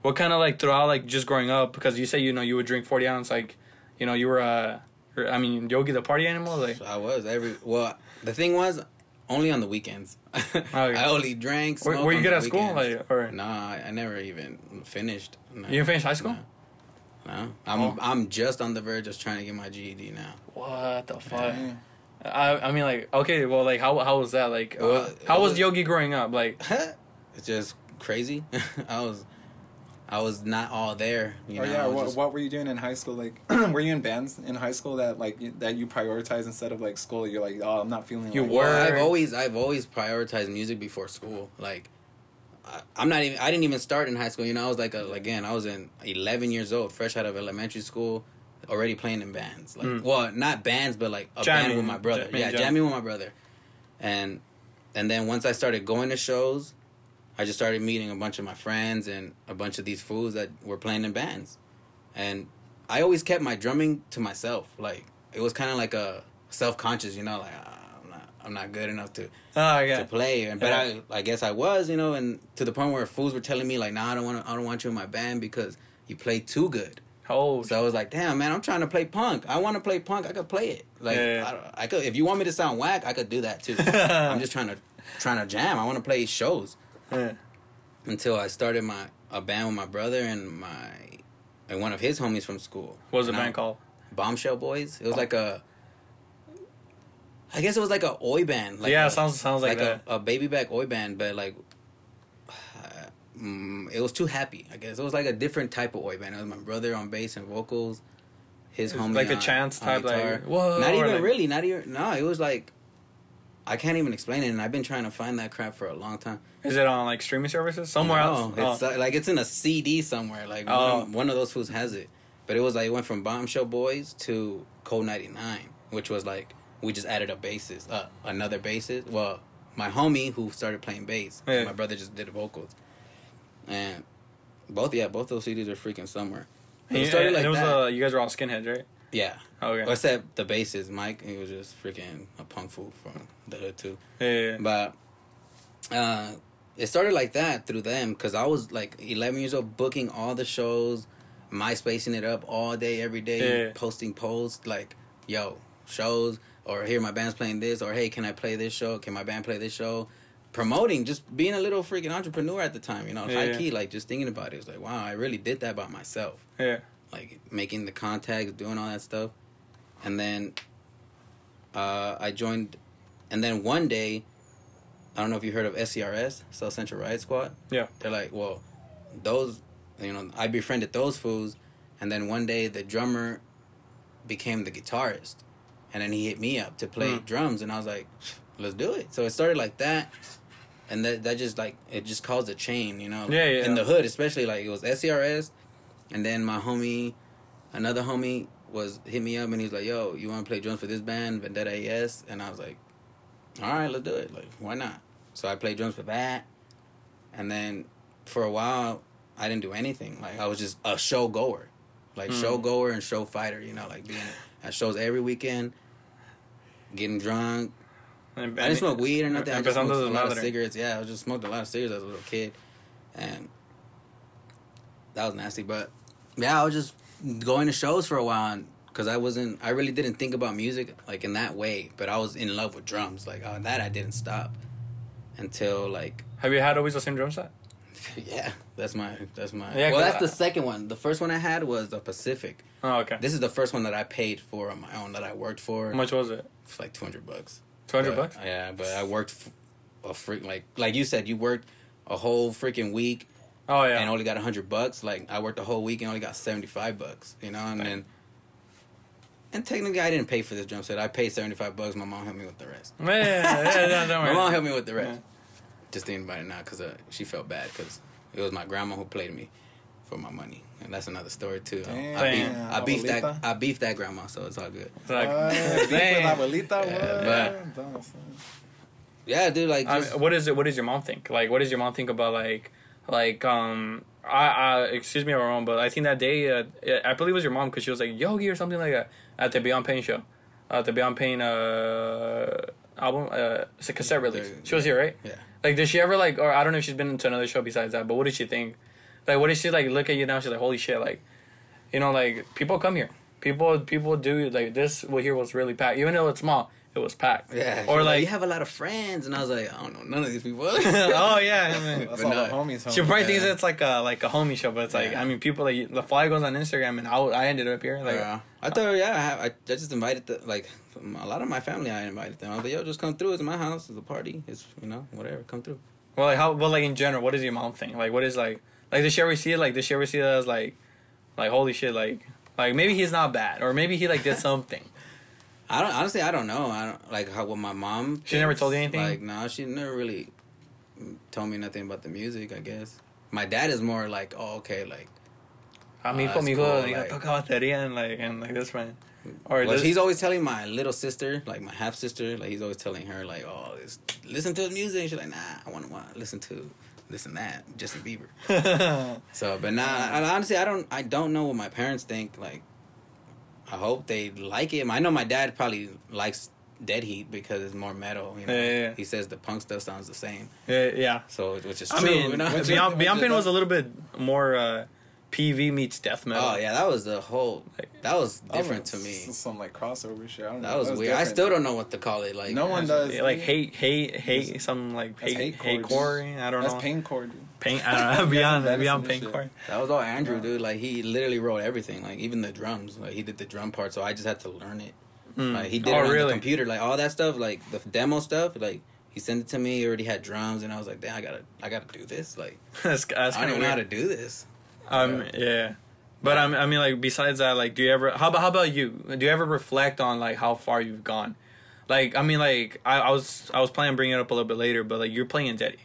S2: what kind of like throughout like just growing up because you say you know you would drink forty ounce like, you know you were uh, I mean Yogi the party animal like.
S3: I was every well. The thing was, only on the weekends. I only drank.
S2: Were, were you good at school
S3: weekends.
S2: like or
S3: Nah, I, I never even finished. No.
S2: you didn't finish high school?
S3: No, I'm
S2: Oh.
S3: I'm just on the verge of trying to get my GED now.
S2: What the fuck?
S1: Yeah.
S2: I I mean like okay well like how how was that like uh,
S3: Well,
S2: how was
S3: was-
S2: Yogi growing up like
S3: it's just crazy. I was I was not all there. You
S1: oh
S3: know,
S1: yeah, what,
S3: just-
S1: what were you doing in high school? Like, were you in bands in high school that like you, that you prioritize instead of like school? You're like, oh, I'm not feeling.
S2: You
S1: like
S2: were-
S3: Well, I've always I've always prioritized music before school. Like I, I'm not even I didn't even start in high school. You know, I was like a, again I was in 11 years old, fresh out of elementary school, already playing in bands. Like
S2: Mm.
S3: well, not bands, but like a
S2: Jamming.
S3: band with my brother.
S2: Jamming,
S3: yeah,
S2: jamming.
S3: jamming with my brother. And and then once I started going to shows, I just started meeting a bunch of my friends and a bunch of these fools that were playing in bands. And I always kept my drumming to myself. Like it was kind of like a self-conscious, you know, like I'm not good enough to
S2: oh yeah
S3: to play. And but
S2: Yeah.
S3: I I guess I was, you know, and to the point where fools were telling me like, "Nah, I don't want I don't want you in my band because you play too good."
S2: oh
S3: So I was like, "Damn, man, I'm trying to play punk. I want to play punk. I could play it. Like
S2: Yeah.
S3: I, I could if you want me to sound whack, I could do that too. I'm just trying to trying to jam. I want to play shows."
S2: yeah.
S3: Until I started my a band with my brother and my and one of his homies from school.
S2: what was the
S3: I-
S2: band called
S3: Bombshell Boys. It was like a I guess it was like a oi band. Like
S2: yeah
S3: a-
S2: sounds sounds like,
S3: like,
S2: that
S3: a, a baby back oi band, but like mm, it was too happy. I guess it was like a different type of oi band. It was my brother on bass and vocals, his homie
S2: like a
S3: on-
S2: chance
S3: on
S2: type, like,
S3: guitar.
S2: whoa,
S3: not even
S2: like-
S3: really, not even. No, it was like I can't even explain it, and I've been trying to find that crap for a long time.
S2: is it on like streaming services somewhere
S3: No,
S2: else
S3: It's
S2: oh.
S3: uh, like it's in a CD somewhere. Like
S2: Oh.
S3: one, of, one of those fools has it. But it was like it went from Bombshell Boys to Code 99, which was like we just added a bassist, uh, another bassist. Well, my homie who started playing bass,
S2: Yeah.
S3: my brother just did the vocals, and both yeah, both those CDs are freaking somewhere.
S2: And
S3: It
S2: you-
S3: started like
S2: it was
S3: that.
S2: uh, you guys were all skinheads right
S3: yeah,
S2: okay
S3: except the bassist Mike. He was just freaking a punk fool from the hood too.
S2: yeah, yeah, yeah.
S3: But uh, it started like that through them because I was like 11 years old, booking all the shows, MySpacing it up all day, every day,
S2: Yeah.
S3: posting posts like, "Yo, shows," or "Here, my band's playing this," or "Hey, can I play this show? Can my band play this show?" Promoting, just being a little freaking entrepreneur at the time, you know,
S2: Yeah.
S3: high key, like just thinking about it. It's like, wow, I really did that by myself
S2: yeah.
S3: like making the contacts, doing all that stuff, and then uh, I joined, and then one day, I don't know if you heard of SCRS, South Central Riot Squad.
S2: Yeah.
S3: they're like, well, those, you know, I befriended those fools, and then one day the drummer became the guitarist, and then he hit me up to play
S2: Mm.
S3: drums, and I was like, let's do it. So it started like that. And that, that just like it just caused a chain, you know.
S2: Yeah, yeah.
S3: In the hood, especially like it was SCRS, and then my homie, another homie, was hit me up and he's like, "Yo, you want to play drums for this band, Vendetta AS?" And I was like, "All right, let's do it. Like, why not?" So I played drums for that, and then for a while, I didn't do anything. Like, I was just a show goer, like
S2: Mm.
S3: show goer and show fighter. You know, like being at shows every weekend, getting drunk. I didn't smoke weed or nothing. I just smoked a lot of cigarettes. Yeah, I just smoked a lot of cigarettes as a little kid, and that was nasty. But yeah, I was just going to shows for a while because I wasn't. I really didn't think about music like in that way. But I was in love with drums. Like uh, that, I didn't stop until like
S2: Have you had always the same drum set?
S3: yeah. That's my. That's my.
S2: Yeah,
S3: well, that's the second one. The first one I had was the Pacific.
S2: Oh, okay.
S3: This is the first one that I paid for on my own that I worked for.
S2: How much was it?
S3: It's like two hundred bucks.
S2: Two hundred bucks.
S3: Yeah, but I worked f- a freak like like you said. You worked a whole freaking week
S2: Oh yeah.
S3: and only got a hundred bucks. Like I worked a whole week and only got seventy five bucks. You know, and
S2: Dang.
S3: then and technically I didn't pay for this drum set. I paid seventy five bucks. My mom helped me with the rest.
S2: yeah, yeah, yeah, yeah, don't
S3: My mom helped me with the rest.
S2: Yeah.
S3: Just thinking about it now because uh, she felt bad because it was my grandma who played me for my money, and that's another story too.
S1: Damn.
S3: I, beef,
S2: Damn.
S3: I beefed that. I beefed that grandma, so it's all good.
S2: It's like,
S1: Uh,
S2: damn.
S1: abuelita,
S3: Yeah,
S1: what? Don't-
S3: Yeah, dude. Like,
S2: I
S3: just,
S2: mean, what is it? What does your mom think? Like, what does your mom think about like, like, um, I, I, excuse me if I'm wrong, but I think that day, uh, I believe it was your mom because she was like Yogi or something like that at the Beyond Pain show, uh, the Beyond Pain uh album, uh, it's a cassette release. She was here, right?
S3: yeah.
S2: Like, did she ever like, or I don't know if she's been into another show besides that, but what did she think? Like, what did she like look at you now? She's like, holy shit, like, you know, like people come here, people, people do like this. Well, here was really packed, even though it's small, it was packed.
S3: Yeah,
S2: or
S3: was
S2: like,
S3: you have a lot of friends, and I was like, I don't know none of these people.
S2: oh yeah, I mean,
S1: That's
S3: But
S1: all
S3: no,
S1: the homies.
S2: She probably
S3: Yeah.
S2: thinks it's like a like a homie show, but it's like
S3: Yeah.
S2: I mean, people like the fly goes on Instagram, and I, I ended up here. Like,
S3: Yeah. I thought, yeah, I, have, I, I just invited the, like a lot of my family. I invited them. I was like, yo, just come through. It's my house. It's a party. It's you know whatever. Come through.
S2: well, like how, well, like in general, what does your mom think? Like, what is like, like does she ever see it? Like, does she ever see it as like, like holy shit, like, like maybe he's not bad, or maybe he like did something.
S3: I don't honestly. I don't know. I don't like how what my mom.
S2: She never told you anything?
S3: Like no, she never really told me nothing about the music. I guess my dad is more like, oh okay, like.
S2: A mi
S3: Oh,
S2: hijo,
S3: that's
S2: mi hijo,
S3: like-
S2: toca batería and like and like this friend. or
S3: Well,
S2: this,
S3: he's always telling my little sister, like my half sister, like he's always telling her, like, oh, this, listen to his music. She's like, nah, I want to want listen to this and that, Justin Bieber. So, but nah, I, honestly, I don't, I don't know what my parents think. Like, I hope they like him. I know my dad probably likes Dead Heat because it's more metal. You know,
S2: Yeah, yeah, yeah.
S3: he says the punk stuff sounds the same.
S2: yeah, yeah.
S3: So, which is
S2: I
S3: true.
S2: mean,
S3: you know?
S1: Which-
S2: Beyond, Beyond Pain was a little bit more uh, PV meets death metal.
S3: oh yeah, that was the whole. That was
S1: That
S3: different
S1: was
S3: to me.
S1: Some like crossover shit. I don't know.
S3: That was weird. I still don't know what to call it. Like,
S1: No one does.
S2: Yeah, like hate, hate, hate, some like hate,
S1: hate
S2: hate
S1: chords.
S2: core. I don't
S1: That's
S2: know.
S1: pain chord. dude.
S2: Pain. I don't know. Beyond, beyond pain
S1: shit.
S2: core.
S3: That was all Andrew,
S1: Yeah.
S3: dude. Like he literally wrote everything, like even the drums. Like he did the drum part, so I just had to learn it.
S2: Mm.
S3: Like he did
S2: oh,
S3: it on
S2: really?
S3: the computer, like all that stuff, like the demo stuff. Like he sent it to me. He already had drums, and I was like, damn, I gotta, I gotta do this. Like
S2: that's that's
S3: I don't
S2: of
S3: even know how to do this.
S2: Um, yeah. But I mean, I mean, like besides that, like, do you ever? How about how about you? Do you ever reflect on like how far you've gone? Like, I mean, like I, I was I was planning on bringing it up a little bit later, but like you're playing Dead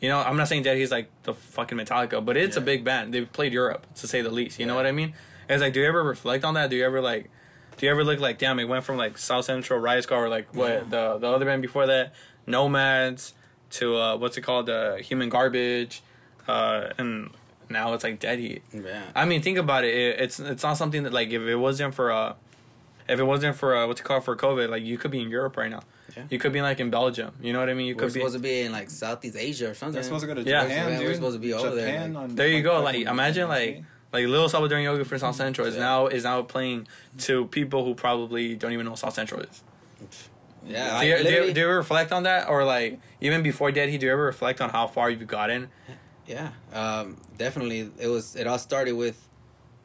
S2: You know, I'm not saying Dead Heat's like the fucking Metallica, but it's a big band. They've played Europe to say the least. You know what I mean? It's like, do you ever reflect on that? Do you ever like? Do you ever look like, damn, it went from like South Central Riot Squad or like what the the other band before that, Nomads, to uh, what's it called, uh, Human Garbage, uh, and now it's like Dead Heat.
S3: Yeah.
S2: I mean, think about it. it. It's it's not something that like if it wasn't for uh, if it wasn't for uh, what's it called for COVID, like you could be in Europe right now.
S3: Yeah.
S2: You could be like in Belgium. You know what I mean? You
S3: We're
S2: could be.
S3: supposed to be in like Southeast Asia or something.
S1: They're supposed to go to
S2: Yeah.
S1: Japan,
S3: Yeah, we're
S1: dude.
S3: supposed to be over there,
S1: Japan
S3: like-
S1: on,
S2: there you go. Like imagine like like Little Salvadoran Yogi for South Central is
S3: Yeah.
S2: now is now playing to people who probably don't even know what South Central is.
S3: Yeah,
S2: do, you, do, you, do you ever reflect on that, or like even before Dead Heat, do you ever reflect on how far you've gotten?
S3: Yeah, um, definitely. It was. It all started with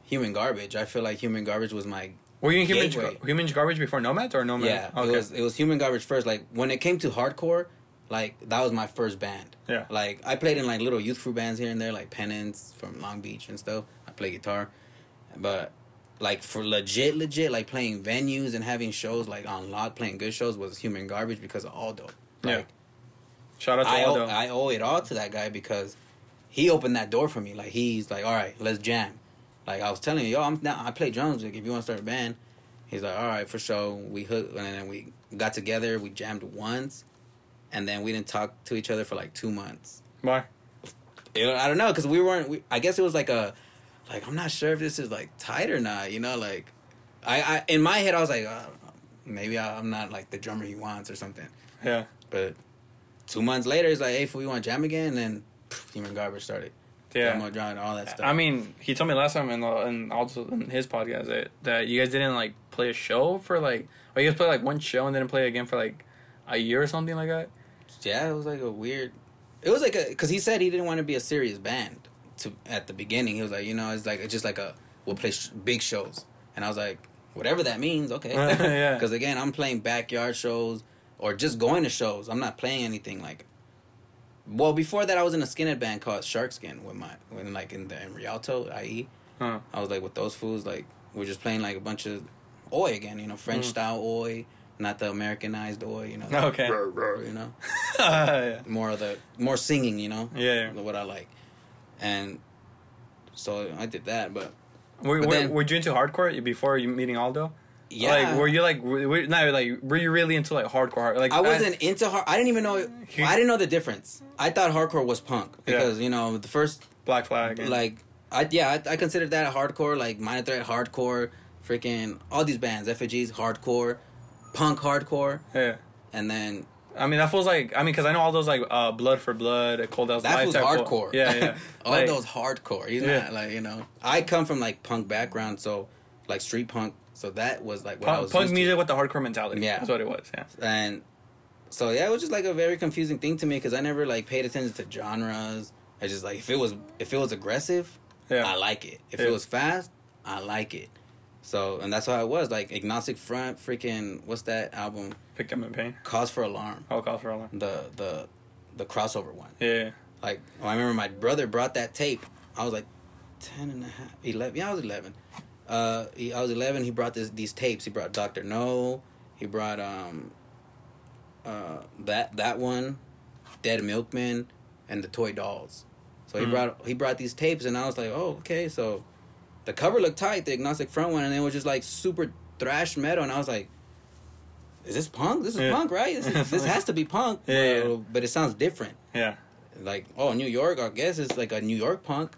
S3: human garbage. I feel like human garbage was my.
S2: Were you in human human garbage before Nomad or Nomad?
S3: Yeah,
S2: okay.
S3: it was. It was human garbage first. Like when it came to hardcore, like that was my first band.
S2: Yeah.
S3: Like I played in like little youth crew bands here and there, like Penance from Long Beach and stuff. I play guitar, but like for legit, legit, like playing venues and having shows like on lock, playing good shows was human garbage because of Aldo.
S2: Yeah.
S3: Like,
S2: Shout out to
S3: I
S2: Aldo.
S3: owe, I owe it all to that guy because he opened that door for me. Like he's like, all right, let's jam. Like I was telling you, yo, I'm now I play drums. Like if you want to start a band, he's like, all right, for sure. We hooked and then we got together. We jammed once, and then we didn't talk to each other for like two months.
S2: Why?
S3: I don't know because we weren't. We, I guess it was like a, like I'm not sure if this is like tight or not. You know, like, I, I in my head I was like, uh, maybe I, I'm not like the drummer he wants or something.
S2: Yeah.
S3: But two months later, it's like, hey, if we want to jam again, and Human Garbage started.
S2: Yeah.
S3: Demo drawing, all that stuff.
S2: I mean, he told me last time in and also in his podcast that, that you guys didn't like play a show for like, or you guys play like one show and then play again for like a year or something like that?
S3: Yeah, it was like a weird. It was like a because he said he didn't want to be a serious band to at the beginning. He was like, you know, it's like it's just like a we'll play sh- big shows, and I was like, whatever that means, okay.
S2: Yeah.
S3: Because again, I'm playing backyard shows or just going to shows. I'm not playing anything like. Well, before that, I was in a skinhead band called Shark Skin with my when like in the in Rialto, IE.
S2: Huh.
S3: I was like with those fools, like we're just playing like a bunch of oi again, you know, French
S2: Mm.
S3: style oi, not the Americanized oi, you know.
S2: Okay.
S3: You know
S2: yeah.
S3: more of the more singing, you know.
S2: Yeah.
S3: What I like, and so I did that. But
S2: Were,
S3: But
S2: were,
S3: then-
S2: were you into hardcore before you meeting Aldo?
S3: Yeah,
S2: Like, were you like, were, were, not like, were you really into like hardcore? hard- Like,
S3: I wasn't into hard. I didn't even know. I didn't know the difference. I thought hardcore was punk
S2: Yeah.
S3: because you know the first
S2: Black Flag. and-
S3: like I yeah I, I considered that a hardcore like Minor Threat hardcore, freaking all these bands effigies hardcore, punk hardcore,
S2: yeah.
S3: and then
S2: I mean, that feels like, I mean, because I know all those like uh, Blood for Blood, Cold House
S3: that was hardcore.
S2: Yeah, yeah.
S3: all
S2: Like,
S3: those hardcore. He's
S2: Yeah.
S3: not like you know. I come from like punk background, so like street punk. So that was like what I
S2: Punk,
S3: was
S2: punk
S3: used to.
S2: music with the hardcore mentality.
S3: Yeah.
S2: That's what it was. Yeah.
S3: and so yeah, it was just like a very confusing thing to me because I never like paid attention to genres. I just like if it was if it was aggressive,
S2: Yeah.
S3: I like it. If
S2: Yeah.
S3: it was fast, I like it. So and that's how I was like agnostic front, freaking what's that album?
S2: Victim in Pain.
S3: Cause for Alarm,
S2: Oh, Call for Alarm.
S3: the the the crossover one.
S2: Yeah.
S3: Like oh, I remember my brother brought that tape. I was like 10 and a half, 11. Yeah, I was 11. Uh, he, I was 11. He brought this these tapes. He brought Doctor No. He brought um uh that that one, Dead Milkman, and the Toy Dolls. So he
S2: Mhm.
S3: brought he brought these tapes, and I was like, oh okay. So the cover looked tight, the agnostic front one, and it was just like super thrash metal, and I was like. Is this punk? This is
S2: Yeah.
S3: punk, right? This, is, this has to be punk,
S2: Yeah, yeah.
S3: but it sounds different
S2: Yeah.
S3: like oh New York I guess it's like a New York punk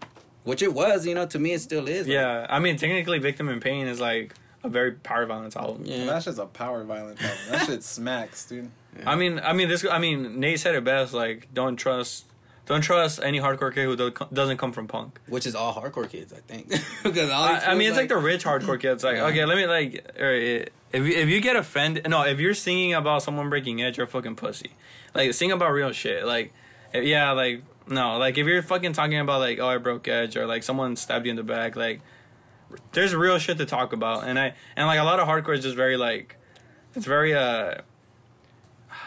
S3: which it was you know to me it still is
S2: Yeah. I mean, technically, Victim in Pain is like a very power violence album.
S3: yeah
S4: That's just a power violent album. That shit smacks, dude.
S2: I mean, I mean, this. I mean, Nate said it best. Like, don't trust, don't trust any hardcore kid who do- doesn't come from punk.
S3: which is all hardcore kids I think because all
S2: I, I mean,
S3: fools,
S2: it's like the rich hardcore kids. Like,
S3: Yeah.
S2: okay, let me like, alright, if you, if you get offended, no, if you're singing about someone breaking edge, you're a fucking pussy. Like, sing about real shit. Like, if- yeah, like no, like if you're fucking talking about like, oh, I broke edge, or like someone stabbed you in the back, like, there's real shit to talk about, and I and like a lot of hardcore is just very like, it's very uh.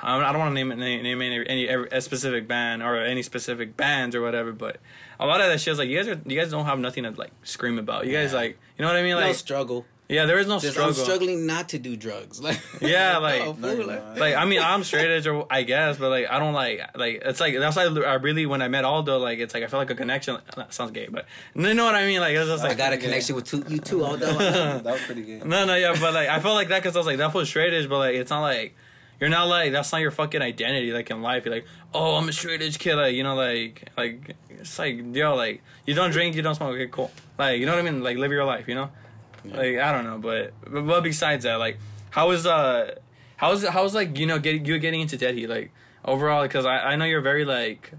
S2: I don't want to name it name, name any, any a specific band or any specific bands or whatever, but a lot of that shit is like you guys are you guys don't have nothing to like scream about. You guys
S3: Yeah.
S2: like you know what I mean?
S3: no
S2: Like
S3: struggle
S2: yeah, there is no
S3: just
S2: struggle.
S3: I'm struggling not to do drugs like
S2: Yeah, like-
S3: no, fool,
S4: gonna
S3: like-
S2: Like I mean, I'm straight edge, or I guess, but like I don't like like it's like that's why I really when I met Aldo, like it's like I felt like a connection. That sounds gay, but you know what I mean? Like it's just
S3: I got a connection with two, you too although
S4: that was pretty good.
S2: no, no, yeah, but like I felt like that because I was like that was straight edge, but like it's not like you're not like that's not your fucking identity like in life. You're like, oh, I'm a straight edge kid, like you know, like like it's like yo, like you don't drink, you don't smoke, okay, cool, like you know what I mean? Like live your life, you know. Like I don't know, but but, besides that, like how is uh how's how's like you know getting you getting into Dead Heat like overall? Because I I know you're very like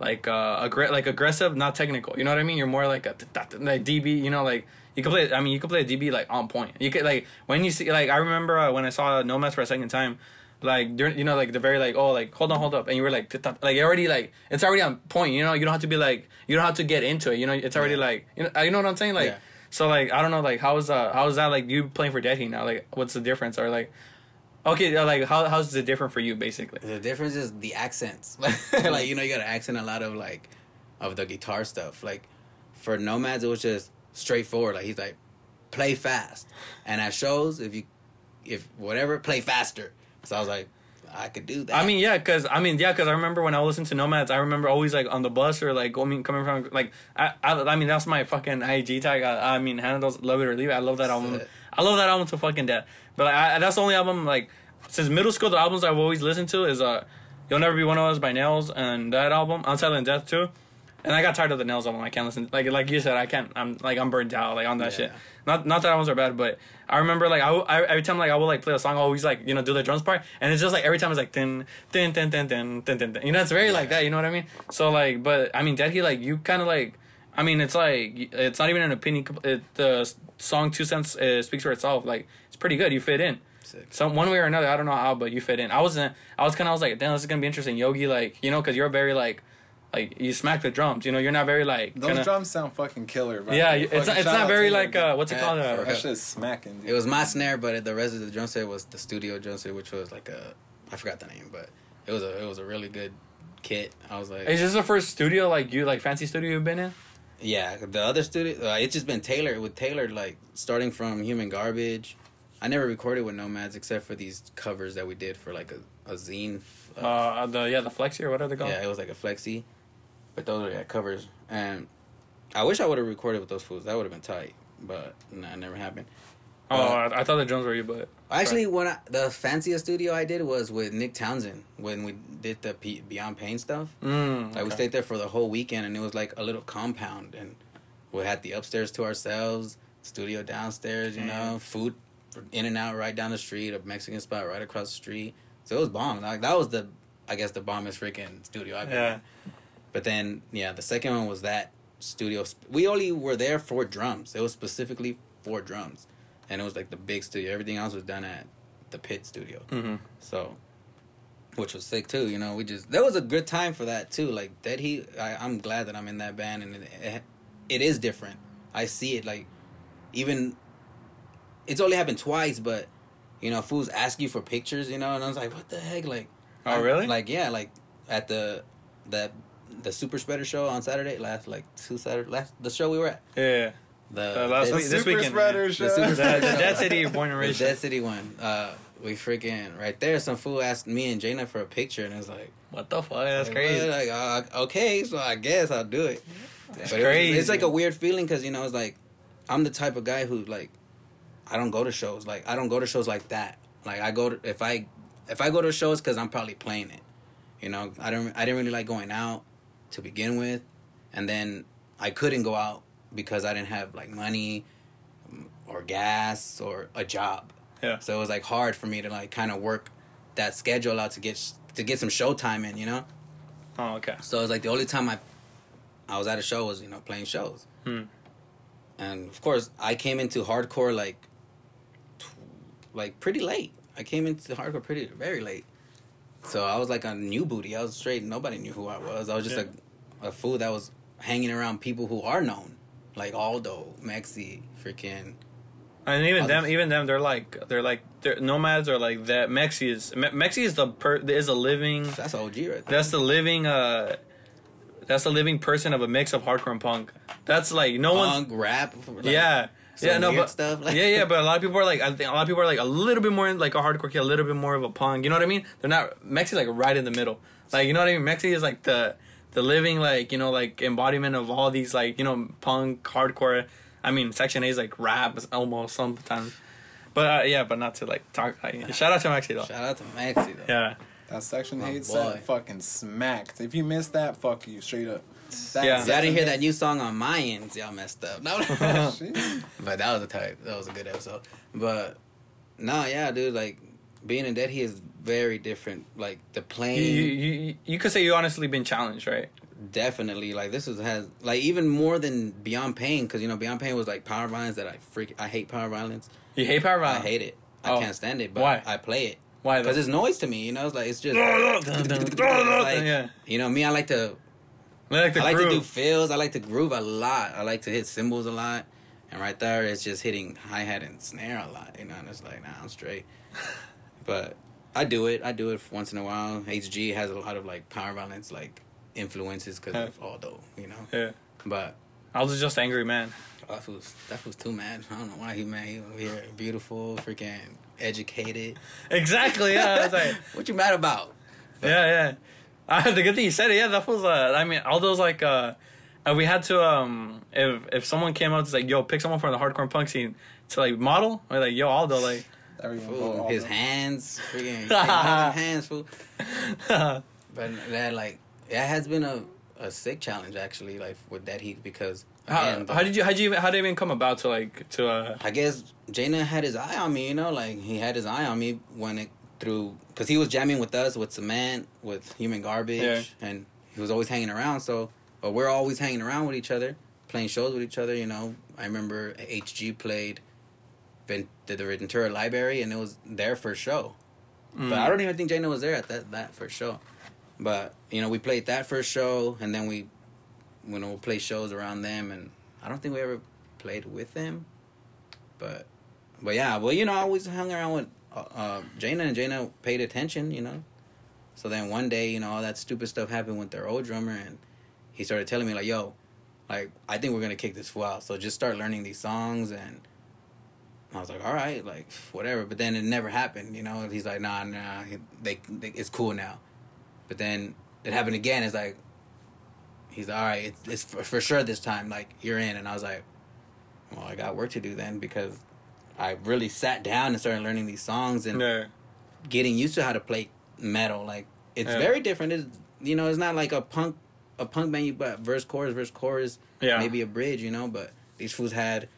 S2: like uh aggr- like aggressive not technical. You know what I mean? You're more like a like DB you know like you can play I mean you can play a DB like on point. You could like when you see like I remember uh, when I saw Nomads for a second time like during you know like the very like oh like hold on hold up and you were like like already like it's already on point you know? You don't have to be like you don't have to get into it you know? It's already
S3: Yeah.
S2: like you know you know what I'm saying? Like
S3: Yeah.
S2: So like I don't know like how's uh how's that like you playing for Dead Heat now? Like what's the difference? Or like okay uh, like how how's it different for you basically?
S3: The difference is the accents. Like you know you got to accent a lot of like of the guitar stuff. Like for nomads it was just straightforward. Like he's like play fast. And at shows if you if whatever play faster. So i was like i could do that
S2: I mean, yeah, because I mean, yeah, because I remember when I listened to Nomads, I remember always like on the bus or like going coming from like I I, I mean that's my fucking IG tag. I, I mean, handles love it or leave it. I love that album.
S3: Sick.
S2: I love that album to fucking death. But like, I, that's the only album like since middle school. The albums I've always listened to is uh, "You'll Never Be One of Us" by Nails and that album, "Unsilent Death" too. And I got tired of the Nails album. I can't listen. Like like you said, I can't. I'm like I'm burnt out like on that
S3: Yeah.
S2: shit. Not not that albums are bad, but I remember like I, I- every time like I would like play a song, I always like you know do the drums part, and it's just like every time it's like din din din din din din. din. You know, it's very like that. You know what I mean? So like, but I mean, Dead Heat like you kind of like. I mean, it's like it's not even an opinion. It, the song Two Cents uh, speaks for itself. Like it's pretty good. You fit in.
S3: Sick.
S2: Some one way or another, I don't know how, but you fit in. I wasn't. I was kind of. I was like, damn, this is gonna be interesting. Yogi, like, you know, because you're very like, like you smack the drums. You know, you're not very like.
S4: Those
S2: kinda-
S4: drums sound fucking killer, bro.
S2: Yeah, it's not, it's not very like uh, what's it called?
S3: for
S2: Uh,
S4: That shit's smacking, dude.
S3: It was my snare, but the rest of the drum set was the studio drum set, which was like a I forgot the name, but it was a it was a really good kit. I was like,
S2: is this the first studio like you like fancy studio you've been in?
S3: yeah, the other studio, uh, it's just been tailored with tailored like starting from Human Garbage. I never recorded with Nomads except for these covers that we did for like a, a zine. uh,
S2: Uh, the yeah, the flexi or whatever they call.
S3: yeah, it was like a flexi, but those are yeah, covers. And I wish I would have recorded with those fools. That would have been tight, but nah, it never happened.
S2: Oh, I, I thought the drums were you, but
S3: Actually, when I, the fanciest studio I did was with Nick Townsend when we did the P- Beyond Pain stuff.
S2: mm,
S3: Like we stayed there for the whole weekend, and it was like a little compound, and we had the upstairs to ourselves, studio downstairs. You know, food in and out right down the street, a Mexican spot right across the street. So it was bomb. Like that was the, I guess the bombest freaking studio I've been.
S2: Yeah.
S3: in. But then yeah, the second one was that studio. sp- We only were there for drums. It was specifically for drums, and it was like the big studio. Everything else was done at the Pit Studio.
S2: hmm
S3: So, which was sick too. You know, we just that was a good time for that too. Like Dead Heat, I, I'm glad that I'm in that band, and it, it, it is different. I see it like even it's only happened twice, but you know, fools ask you for pictures. You know, and I was like, what the heck, like.
S2: Oh,
S3: I-
S2: really?
S3: Like yeah, like at the that the Super Spreader show on Saturday last like two Saturday last the show we were at
S2: Yeah.
S3: the
S2: Uh, last
S3: Dead-
S2: week- this
S4: Super
S2: weekend,
S4: spreader
S2: yeah.
S3: the
S4: show.
S3: Super
S2: The,
S3: Spreader
S2: the
S3: show.
S2: Dead City Born and
S3: The
S2: Raised.
S3: Dead City one. Uh, we freaking right there. Some fool asked me and Jaina for a picture, and I was like,
S2: What the fuck? That's
S3: like,
S2: crazy.
S3: what? Like, uh, okay, so I guess I'll do it.
S2: That's
S3: But it was-
S2: crazy.
S3: it's like a weird feeling because you know it's like I'm the type of guy who like I don't go to shows like I don't go to shows like that. Like I go to if I if I go to shows because I'm probably playing it. You know I don't I didn't really like going out to begin with, and then I couldn't go out because I didn't have like money um, or gas or a job.
S2: Yeah.
S3: So it was like hard for me to like kind of work that schedule out to get sh- to get some show time in. You know.
S2: Oh, okay.
S3: So it's like the only time I I was at a show was you know playing shows,
S2: Hmm.
S3: and of course I came into hardcore like like pretty late. I came into hardcore pretty very late, so I was like a new booty. I was straight. Nobody knew who I was. I was just
S2: Yeah.
S3: like a fool that was hanging around people who are known, like Aldo, Mexi, freaking.
S2: And even them, even them, they're like they're like they're nomads are like that. Mexi is Me- Mexi is the per is a living.
S3: That's OG right there.
S2: That's the living. uh That's the living person of a mix of hardcore and punk. That's like no one's.
S3: Punk rap. like,
S2: yeah.
S3: Some
S2: Yeah, no,
S3: weird
S2: but
S3: stuff. Like,
S2: yeah, yeah, but a lot of people are like, I think a lot of people are like a little bit more in, like a hardcore kid, a little bit more of a punk. You know what I mean? They're not Mexi's like right in the middle. Like you know what I mean? Mexi is like the the living like you know like embodiment of all these like you know punk hardcore. I mean, Section H8 is like rap almost sometimes, but uh, yeah, but not to like talk. Like, shout out to Mexi though.
S3: Shout out to Mexi though.
S2: Yeah,
S4: That section
S3: My
S4: hate
S3: boy.
S4: fucking smacked. If you missed that, fuck you, straight up. That
S2: Yeah.
S3: Y'all didn't hear that new song on my ends. Y'all messed up. No, but that was a type. That was a good episode. But no, yeah, dude. Like being in Dead Heat is very different. Like the
S2: you, you you you could say you honestly been challenged, right?
S3: definitely. Like this is has like even more than Beyond Pain because you know Beyond Pain was like power violence that I freak. I hate power violence.
S2: You hate power violence.
S3: I hate it. I
S2: Oh.
S3: can't stand it. But
S2: Why?
S3: I play it
S2: Why?
S3: because it's noise to me. You know, it's like it's just.
S2: yeah,
S3: like, You know me. I like to
S2: I like
S3: I like to do fills. I like to groove a lot. I like to hit cymbals a lot. And right there, it's just hitting hi hat and snare a lot. You know, and it's like, nah, I'm straight. but I do it. I do it once in a while. HG has a lot of like power violence like influences because
S2: Yeah.
S3: of Aldo. You know,
S2: Yeah.
S3: but
S2: I was just angry, man.
S3: oh, that was that was too mad. I don't know why he mad. He over here beautiful, freaking educated.
S2: Exactly. Yeah. I was like,
S3: What you mad about?
S2: yeah, yeah. Uh, the good thing you said it. Yeah, that was. Uh, I mean, all those like. Uh, uh, we had to um if if someone came up to like yo pick someone from the hardcore punk scene to like model or like yo Aldo like
S4: Everyone
S3: Fool, Fool, his hands, freaking hands, fool. But that like that has been a, a sick challenge actually, like with Dead Heat because
S2: how,
S3: again, the-
S2: how did you how did you even how did it even come about to like to uh
S3: I guess Jaina had his eye on me, you know, like he had his eye on me when it through because he was jamming with us with cement with human garbage
S2: Yeah.
S3: and he was always hanging around. So, but we're always hanging around with each other, playing shows with each other. You know, I remember HG played Ven- the, the Ventura Library, and it was their first show.
S2: Mm.
S3: But I don't even think Jana was there at that that first show. But you know, we played that first show, and then we, you know, we play shows around them, and I don't think we ever played with them. But, but yeah, well, you know, I always hung around with uh, Jana, and Jana paid attention, you know. So then one day, you know, all that stupid stuff happened with their old drummer, and he started telling me like, "Yo, like I think we're gonna kick this fool out. So just start learning these songs." And I was like, "All right, like whatever." But then it never happened, you know. He's like, "Nah, nah, they, they it's cool now." But then it happened again. It's like he's like, "All right, it's, it's for, for sure this time. Like you're in." And I was like, "Well, I got work to do then because." I really sat down and started learning these songs and
S2: Yeah.
S3: getting used to how to play metal. Like it's
S2: Yeah.
S3: very different. It's you know, it's not like a punk a punk band you but verse chorus, verse chorus,
S2: Yeah.
S3: maybe a bridge, you know, but these fools had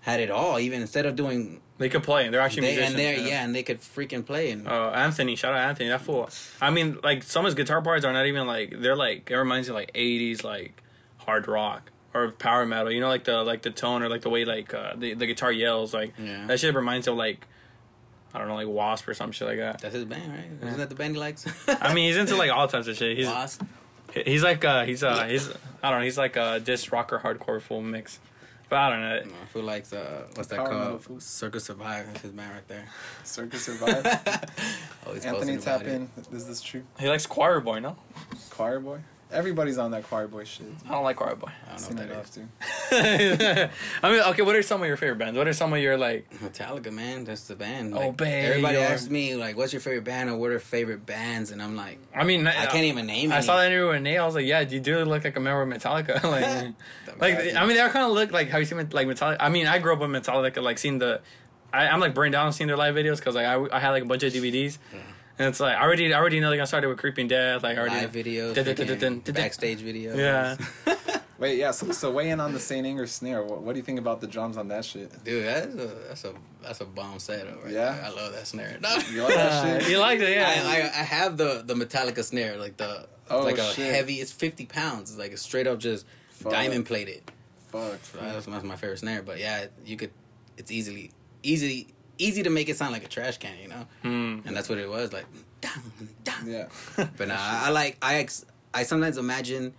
S3: had it all. Even instead of doing
S2: They could play. They're actually
S3: they,
S2: musicians.
S3: and they yeah. and they could freaking play and
S2: Oh, Anthony! Shout out Anthony. That fool. I mean, like some of his guitar parts are not even like they're like it reminds you of, like '80s like hard rock or power metal. You know, like the like the tone or like the way like uh, the the guitar yells. Like
S3: Yeah.
S2: that shit reminds you of like I don't know, like Wasp or some shit like that.
S3: that's his band, right? Isn't that the band he likes?
S2: I mean, he's into like all types of shit. He's
S3: Wasp.
S2: he's like uh he's uh he's I don't know. He's like a disc rocker hardcore full mix. But I don't know.
S3: No, who likes uh what's that called?
S4: fools.
S3: Circa Survive. That's his band right there.
S4: Circa Survive.
S3: Always
S4: Anthony
S3: posting about
S4: tap in. Is this true?
S2: He likes Choir Boy. No,
S4: Choir boy. Everybody's on that choir boy shit.
S2: I don't like Choir Boy.
S3: I don't
S4: Seen
S3: know
S4: it
S3: what
S4: off
S3: that
S4: too.
S2: I mean, okay. What are some of your favorite bands? What are some of your like?
S3: Metallica, man. That's the band.
S2: Oh,
S3: Like,
S2: babe,
S3: Everybody
S2: you're-
S3: asks me like, "What's your favorite band?" or "What are favorite bands?" And I'm like,
S2: I mean,
S3: I can't even name.
S2: I
S3: any.
S2: saw that interview with Nate. I was like, yeah, you do look like a member of Metallica. like, like I mean, they all kind of look like how you see like Metallica. I mean, I grew up with Metallica, like seeing the. I, I'm like burned down seeing their live videos because like I, I had like a bunch of DVDs, mm-hmm. And it's like I already I already know like I started with Creeping Death, like I already
S3: live videos,
S2: Dun, dun, dun,
S3: freaking
S2: dun, dun, dun.
S3: backstage videos.
S2: Yeah.
S4: Wait, yeah. So, so weigh in on the Saint Anger snare. What, what do you think about the drums on that shit?
S3: dude, that's a that's a that's a bomb setup. Right
S4: Yeah?
S3: there. I love that snare. No.
S4: You like that
S2: Uh,
S4: shit?
S2: you liked it, yeah.
S3: I, I I have the the Metallica snare, like the
S4: Oh,
S3: like a
S4: shit.
S3: heavy. It's fifty pounds. It's like a straight up just
S4: Fuck.
S3: diamond plated.
S4: Fuck.
S3: So that's, that's my favorite snare. But yeah, you could. It's easily easy easy to make it sound like a trash can, you know.
S2: Hmm.
S3: And that's what it was like. Dang, dang.
S4: Yeah.
S3: But nah, I, I like I ex, I sometimes imagine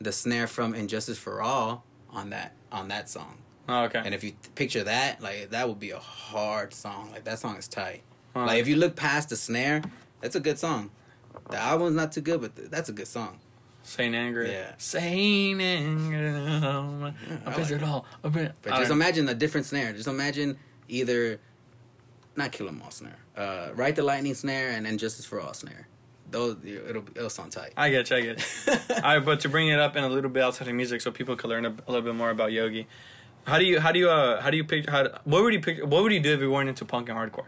S3: the snare from And Justice for All on that on that song.
S2: Oh, okay.
S3: And if you th- picture that, like that would be a hard song. Like that song is tight.
S2: Huh.
S3: Like if you look past the snare, that's a good song. The album's not too good, but th- that's a good song.
S2: Saint Anger.
S3: Yeah.
S2: Saint Anger.
S3: I
S2: I bet it all. I bet.
S3: But just imagine a different snare. Just imagine either not Kill 'Em All snare, uh, Ride the Lightning snare, and then Justice for All snare. Those it'll it'll sound tight.
S2: I get you, I get you. All right, but to bring it up in a little bit outside of music, so people could learn a, a little bit more about Yogi. How do you how do you uh how do you picture how what would you pick what would you do if you weren't into punk and hardcore?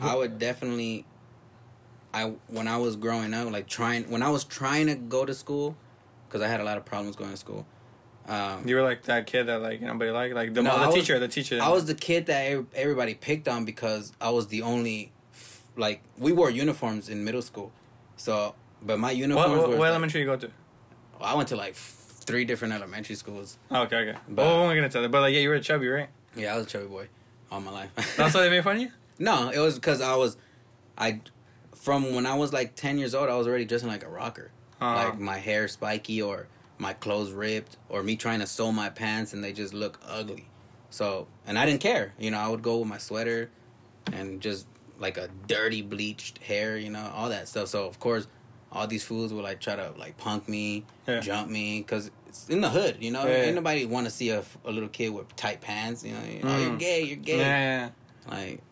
S3: I would definitely. I when I was growing up, like trying when I was trying to go to school, because I had a lot of problems going to school. Um,
S2: You were like that kid that like nobody liked like the,
S3: No,
S2: the
S3: was-
S2: teacher the teacher.
S3: I was the kid that everybody picked on because I was the only, like we wore uniforms in middle school, so but my uniforms
S2: what,
S3: were.
S2: what
S3: like-
S2: elementary you go to?
S3: I went to like three different elementary schools.
S2: Oh, okay, okay.
S3: But-
S2: well, we're gonna tell that. But like, yeah, you were a chubby, right?
S3: Yeah, I was a chubby boy all my life.
S2: That's why they made fun of you.
S3: no, it was because I was, I, from when I was like ten years old, I was already dressing like a rocker.
S2: Uh,
S3: like my hair spiky or my clothes ripped or me trying to sew my pants and they just look ugly. So and I didn't care. You know, I would go with my sweater and just like a dirty bleached hair, you know, all that stuff. So of course, all these fools would like try to like punk me,
S2: Yeah.
S3: jump me, cause it's in the hood. You know,
S2: Yeah.
S3: ain't nobody want to see a, a little kid with tight pants. You know, oh you're
S2: Mm.
S3: gay, you're gay.
S2: yeah,
S3: Like,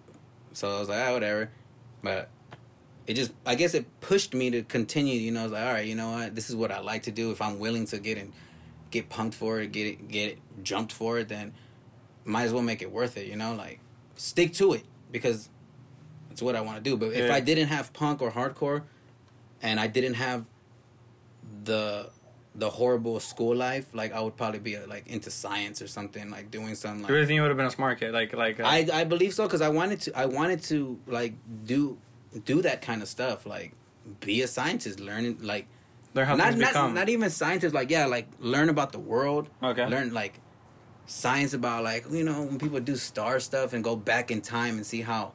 S3: so I was like, ah, whatever. But it just, I guess it pushed me to continue. You know, I was like, all right, you know what? This is what I like to do. If I'm willing to get in, get punked for it, get it, get it, jumped for it, then might as well make it worth it. You know, like stick to it because it's what I want to do. But if I didn't have punk or hardcore, and I didn't have the the horrible school life, like I would probably be like into science or something, like doing something like
S2: You really think you would have been a smart kid? Like, like. Uh,
S3: I I believe so because I wanted to I wanted to like do do that kind of stuff like be a scientist learning like
S2: learn how
S3: not not,
S2: become.
S3: not even scientists, like yeah like learn about the world
S2: Okay.
S3: learn like science about like you know when people do star stuff and go back in time and see how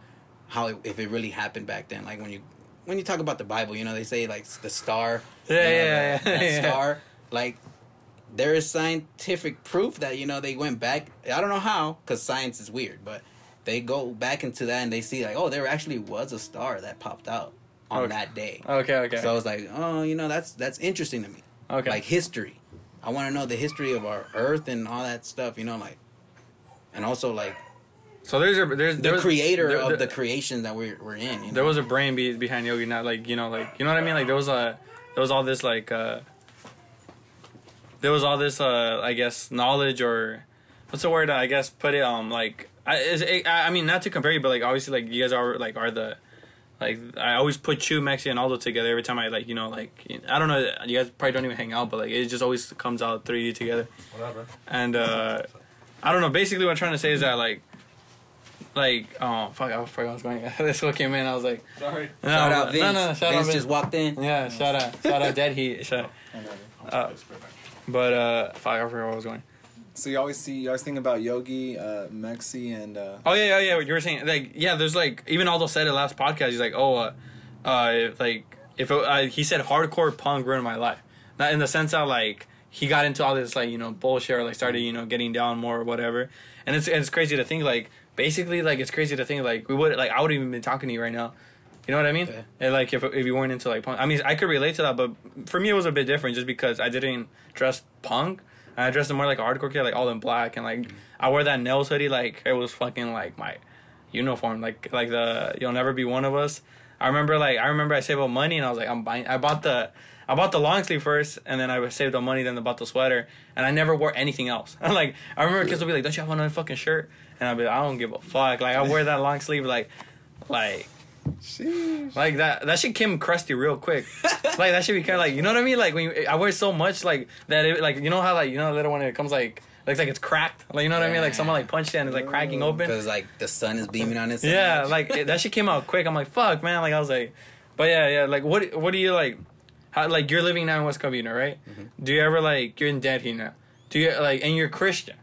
S3: how it, if it really happened back then. Like when you when you talk about the Bible, you know they say like the star.
S2: Yeah,
S3: you know,
S2: yeah,
S3: that,
S2: yeah,
S3: that
S2: yeah.
S3: star like. There is scientific proof that you know they went back. I don't know how, because science is weird, but they go back into that and they see like, oh, there actually was a star that popped out on
S2: Okay.
S3: that day.
S2: Okay, okay.
S3: So I was like, oh, you know, that's that's interesting to me.
S2: okay.
S3: Like history. I want to know the history of our Earth and all that stuff. You know, like, and also like
S2: so there's a there's
S3: the
S2: there was-
S3: creator
S2: there-
S3: of the creation that we're we're in. You know?
S2: there was a brain be- behind yogi not like you know like you know what i mean like there was a there was all this like uh there was all this uh i guess knowledge or what's the word i guess put it um like i is it, i I mean not to compare you but like obviously like you guys are like are the like i always put Chu, Mexi, and aldo together every time i like you know like i don't know you guys probably don't even hang out but like it just always comes out three of you together
S5: Whatever.
S2: and uh I don't know. Basically, what I'm trying to say is that like, like oh fuck, I forgot I was going. this one came in. I was like,
S5: Sorry.
S2: no,
S3: shout
S2: no,
S3: out Vince.
S2: no, no, shout
S3: Vince
S2: out Vince.
S3: just walked in.
S2: yeah, shout out, shout out Dead Heat. Shout, uh, but uh, fuck, I forgot where I was going.
S4: So you always see, you always think about Yogi, uh, Mexi, and uh,
S2: Oh yeah, yeah, yeah. What you were saying, like, yeah, there's like even Aldo said it last podcast. He's like, oh, uh, uh like if it, uh, he said hardcore punk ruined my life, not in the sense that like he got into all this like you know bullshit or like started you know getting down more or whatever. And it's it's crazy to think like basically like it's crazy to think like we would like I would even been talking to you right now. You know what I mean?
S3: Yeah.
S2: And like if if you weren't into like punk, I mean I could relate to that, but for me it was a bit different just because I didn't dress punk. I dressed in more like a hardcore kid, like all in black, and like I wore that nails hoodie, like it was fucking like my uniform, like like the you'll never be one of us. I remember like I remember I saved up money and I was like I'm buying. I bought the I bought the long sleeve first, and then I saved up money, then I bought the sweater, and I never wore anything else. like I remember kids would be like, "Don't you have another fucking shirt?" And I'd be like, "I don't give a fuck." Like I wear that long sleeve, like like
S4: sheesh.
S2: like that that shit came crusty real quick. like that should be kind of like you know what I mean. Like when you, I wear so much like that, it, like you know how like you know the little one it comes like looks like it's cracked. Like you know what I mean. Like someone like punched it and it's like cracking oh, open.
S3: because like the sun is beaming on it. so
S2: Yeah,
S3: much.
S2: like it, that shit came out quick. I'm like fuck man. Like I was like, but yeah yeah. Like what what do you like? How like you're living now in West Covina, right? Mm-hmm. Do you ever like you're in debt here now? Do you like and you're Christian?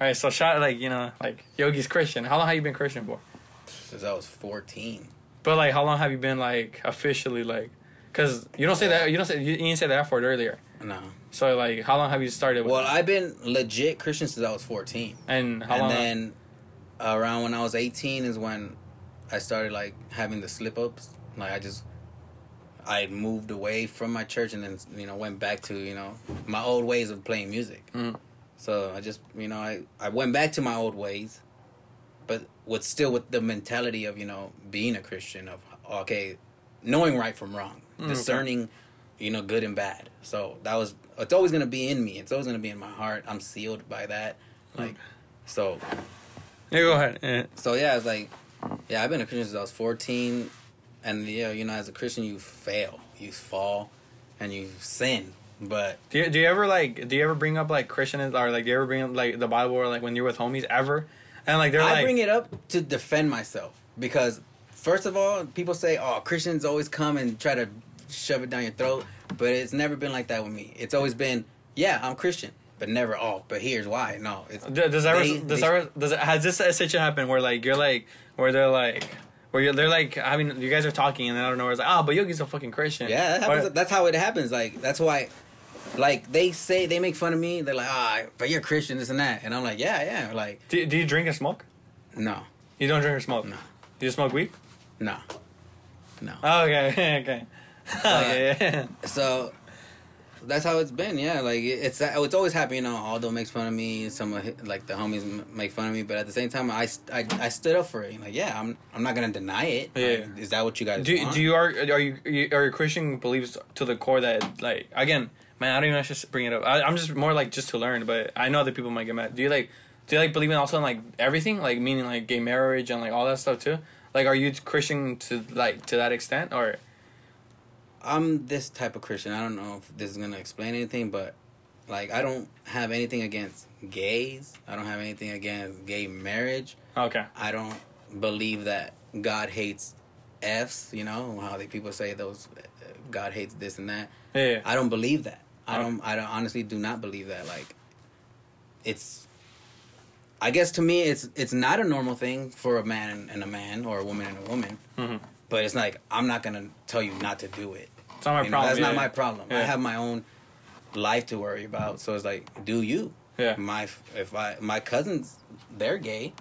S2: All right, so shot like you know like Yogi's Christian. How long have you been Christian for?
S3: since I was fourteen.
S2: But like, how long have you been like officially like? Cause you don't say that you don't say you, didn't say the F word earlier.
S3: No.
S2: So like, how long have you started? With
S3: Well, I've been legit Christian since I was fourteen.
S2: and how
S3: and
S2: long?
S3: then around when I was 18 is when I started like having the slip ups. Like I just I moved away from my church and then you know went back to you know my old ways of playing music.
S2: Mhm.
S3: So I just you know I I went back to my old ways, but with still with the mentality of you know being a Christian of okay, knowing right from wrong,
S2: Mm, okay.
S3: discerning you know good and bad. So that was it's always gonna be in me. It's always gonna be in my heart. I'm sealed by that. Like so
S2: yeah, go ahead. Yeah.
S3: so yeah, it's like, yeah, I've been a Christian since I was fourteen, and yeah, you know, as a Christian, you fail, you fall, and you sin. But
S2: Do you, do you ever like do you ever bring up like Christian or like do you ever bring up like the Bible or like when you're with homies ever? And like they're
S3: I
S2: like
S3: bring it up to defend myself because, first of all, people say, "Oh, Christians always come and try to shove it down your throat," but it's never been like that with me. It's always been, "Yeah, I'm Christian," but never, "Oh, but here's why." No, it's
S2: Does ever
S3: They-
S2: does
S3: they-
S2: does it, has this situation happen where like you're like where they're like where you're, they're like I mean you guys are talking and I don't know where it's like oh but Yogi's a fucking Christian
S3: Yeah, that happens.
S2: Or-
S3: that's how it happens. Like that's why, like they say they make fun of me. They're like, ah, but you're Christian, this and that, and I'm like, yeah, yeah. Like,
S2: do, do you drink and smoke?
S3: no,
S2: You don't drink or smoke?
S3: No.
S2: Do you smoke weed?
S3: no, no.
S2: Oh, okay okay okay yeah.
S3: So that's how it's been. Yeah, like it's it's always happy. You know, Aldo makes fun of me. Some of like the homies m- make fun of me, but at the same time, I, I, I stood up for it. Like, yeah, I'm I'm not gonna deny it.
S2: Yeah.
S3: Like, is that what you guys
S2: Do
S3: want?
S2: do you are are you you- are you Christian beliefs to the core that like again man I don't even should bring it up I, I'm just more like just to learn but I know other people might get mad. Do you like do you like believe in also in like everything like meaning like gay marriage and like all that stuff too? Like are you Christian to like to that extent or
S3: I'm this type of Christian. I don't know if this is gonna explain anything, but like I don't have anything against gays. I don't have anything against gay marriage.
S2: okay
S3: I don't believe that God hates F's. You know how they people say those uh, God hates this and that.
S2: yeah.
S3: I don't believe that. I don't. I don't honestly do not believe that. Like, it's I guess to me, it's it's not a normal thing for a man and, a man or a woman and a woman.
S2: Mhm.
S3: But it's like I'm not gonna tell you not to do it.
S2: It's not my
S3: You know,
S2: problem.
S3: that's
S2: yeah,
S3: not
S2: yeah.
S3: my problem. I have my own life to worry about. So it's like, do you?
S2: Yeah.
S3: My if I my cousins, they're gay.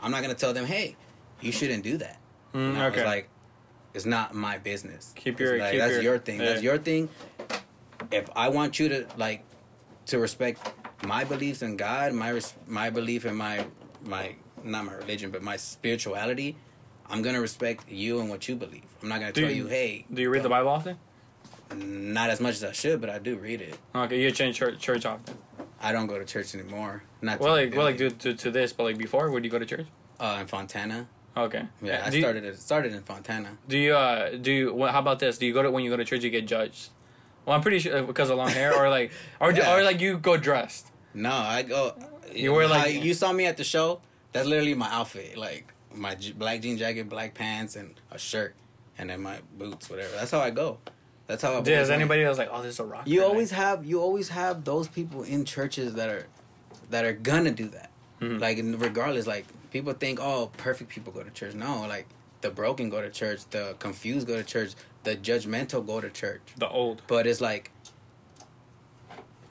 S3: I'm not gonna tell them, hey, you shouldn't do that. You
S2: Mm,
S3: know,
S2: okay.
S3: It's like it's not my business.
S2: Keep your-
S3: like,
S2: keep
S3: that's
S2: your-
S3: your, thing. That's your thing. If I want you to like to respect my beliefs in God, my res- my belief in my my not my religion, but my spirituality, I'm gonna respect you and what you believe. I'm not gonna
S2: Do
S3: tell
S2: you-
S3: you, hey,
S2: Do you read the Bible often?
S3: not as much as I should, but I do read it.
S2: Okay, you change church, church often.
S3: I don't go to church anymore. Not
S2: Well, like, well, like to, to, to this, but like before, would you go to church?
S3: uh, in Fontana.
S2: Okay.
S3: Yeah, I
S2: do you,
S3: started it started in Fontana.
S2: Do you uh do you? How about this? Do you go to when you go to church you get judged? Well, I'm pretty sure uh, because of long hair, or like, or
S3: Yeah.
S2: or like you go dressed.
S3: No, I go.
S2: You wear, like-
S3: you saw me at the show. That's literally my outfit, like my black jean jacket, black pants, and a shirt, and then my boots, whatever. That's how I go. That's how.
S2: Does
S3: always went.
S2: anybody else like, oh, this is a rock?
S3: You always have you always have those people in churches that are that are gonna do that.
S2: Mhm.
S3: Like regardless, like people think, oh, perfect people go to church. No, like the broken go to church, the confused go to church, the judgmental go to church.
S2: the old.
S3: But it's like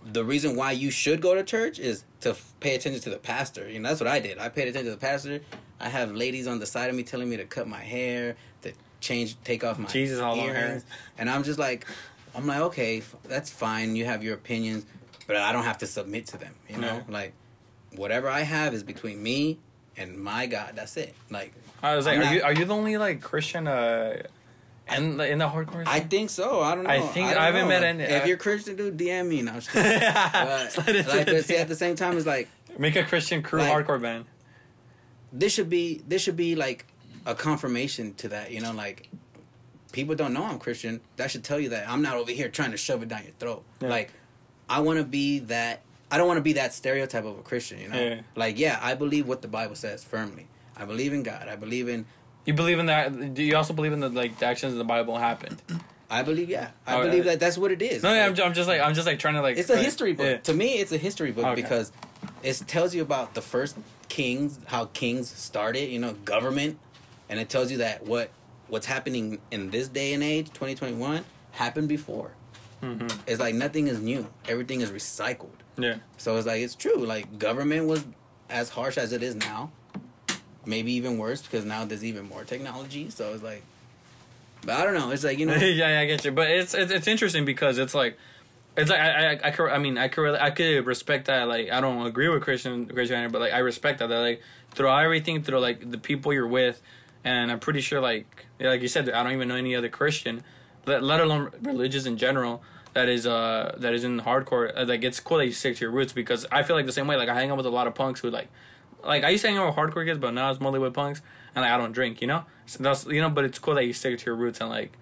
S3: the reason why you should go to church is to f- pay attention to the pastor. You know, that's what I did. I paid attention to the pastor. I have ladies on the side of me telling me to cut my hair, to change, take off my
S2: Jesus, long
S3: earrings.
S2: hair.
S3: and I'm just like, I'm like, okay, f- that's fine. You have your opinions, but I don't have to submit to them. You know,
S2: Yeah.
S3: like whatever I have is between me and my God. That's it. Like
S2: I was like,
S3: I'm
S2: are
S3: not-
S2: you are you the only like Christian uh, and in the hardcore?
S3: I think so. I don't know.
S2: I think
S3: don't
S2: I haven't
S3: know.
S2: met any-
S3: If
S2: I-
S3: you're Christian, dude, DM me. No, I'm just kidding. But, like, but see, at the same time, it's like
S2: Make a Christian crew
S3: Like-
S2: hardcore band.
S3: this should be this should be like a confirmation to that. You know, like people don't know I'm Christian. That should tell you that I'm not over here trying to shove it down your throat.
S2: Yeah.
S3: Like I want to be that. I don't want to be that stereotype of a Christian. You know,
S2: Yeah.
S3: like yeah, I believe what the Bible says firmly. I believe in God. I believe in.
S2: You believe in that? Do you also believe in the like the actions of the Bible happened?
S3: I believe yeah. I
S2: Oh,
S3: believe that that's what it is.
S2: No, yeah, I'm,
S3: Like,
S2: ju- I'm just like I'm just like trying to like.
S3: It's a
S2: like-
S3: history book.
S2: yeah.
S3: To me, it's a history book
S2: Okay.
S3: because it tells you about the first kings, how kings started, you know, government, and it tells you that what what's happening in this day and age, 2021, happened before.
S2: Mhm.
S3: It's like nothing is new. Everything is recycled.
S2: Yeah.
S3: So it's like it's true. Like government was as harsh as it is now. Maybe even worse because now there's even more technology. So it's like, but I don't know. It's like you know,
S2: yeah, yeah, I get you. But it's, it's it's interesting because it's like it's like I I I, could, I mean I could I could respect that like I don't agree with Christian Christianity, but like I respect that that like through everything through like the people you're with, and I'm pretty sure like like you said I don't even know any other Christian, let, let alone religious in general that is uh that is in hardcore uh, like it's cool that you stick to your roots because I feel like the same way like I hang out with a lot of punks who like like I used to hang out with hardcore kids, but now it's mostly with punks, and like I don't drink, you know. So that's you know, but it's cool that you stick to your roots and like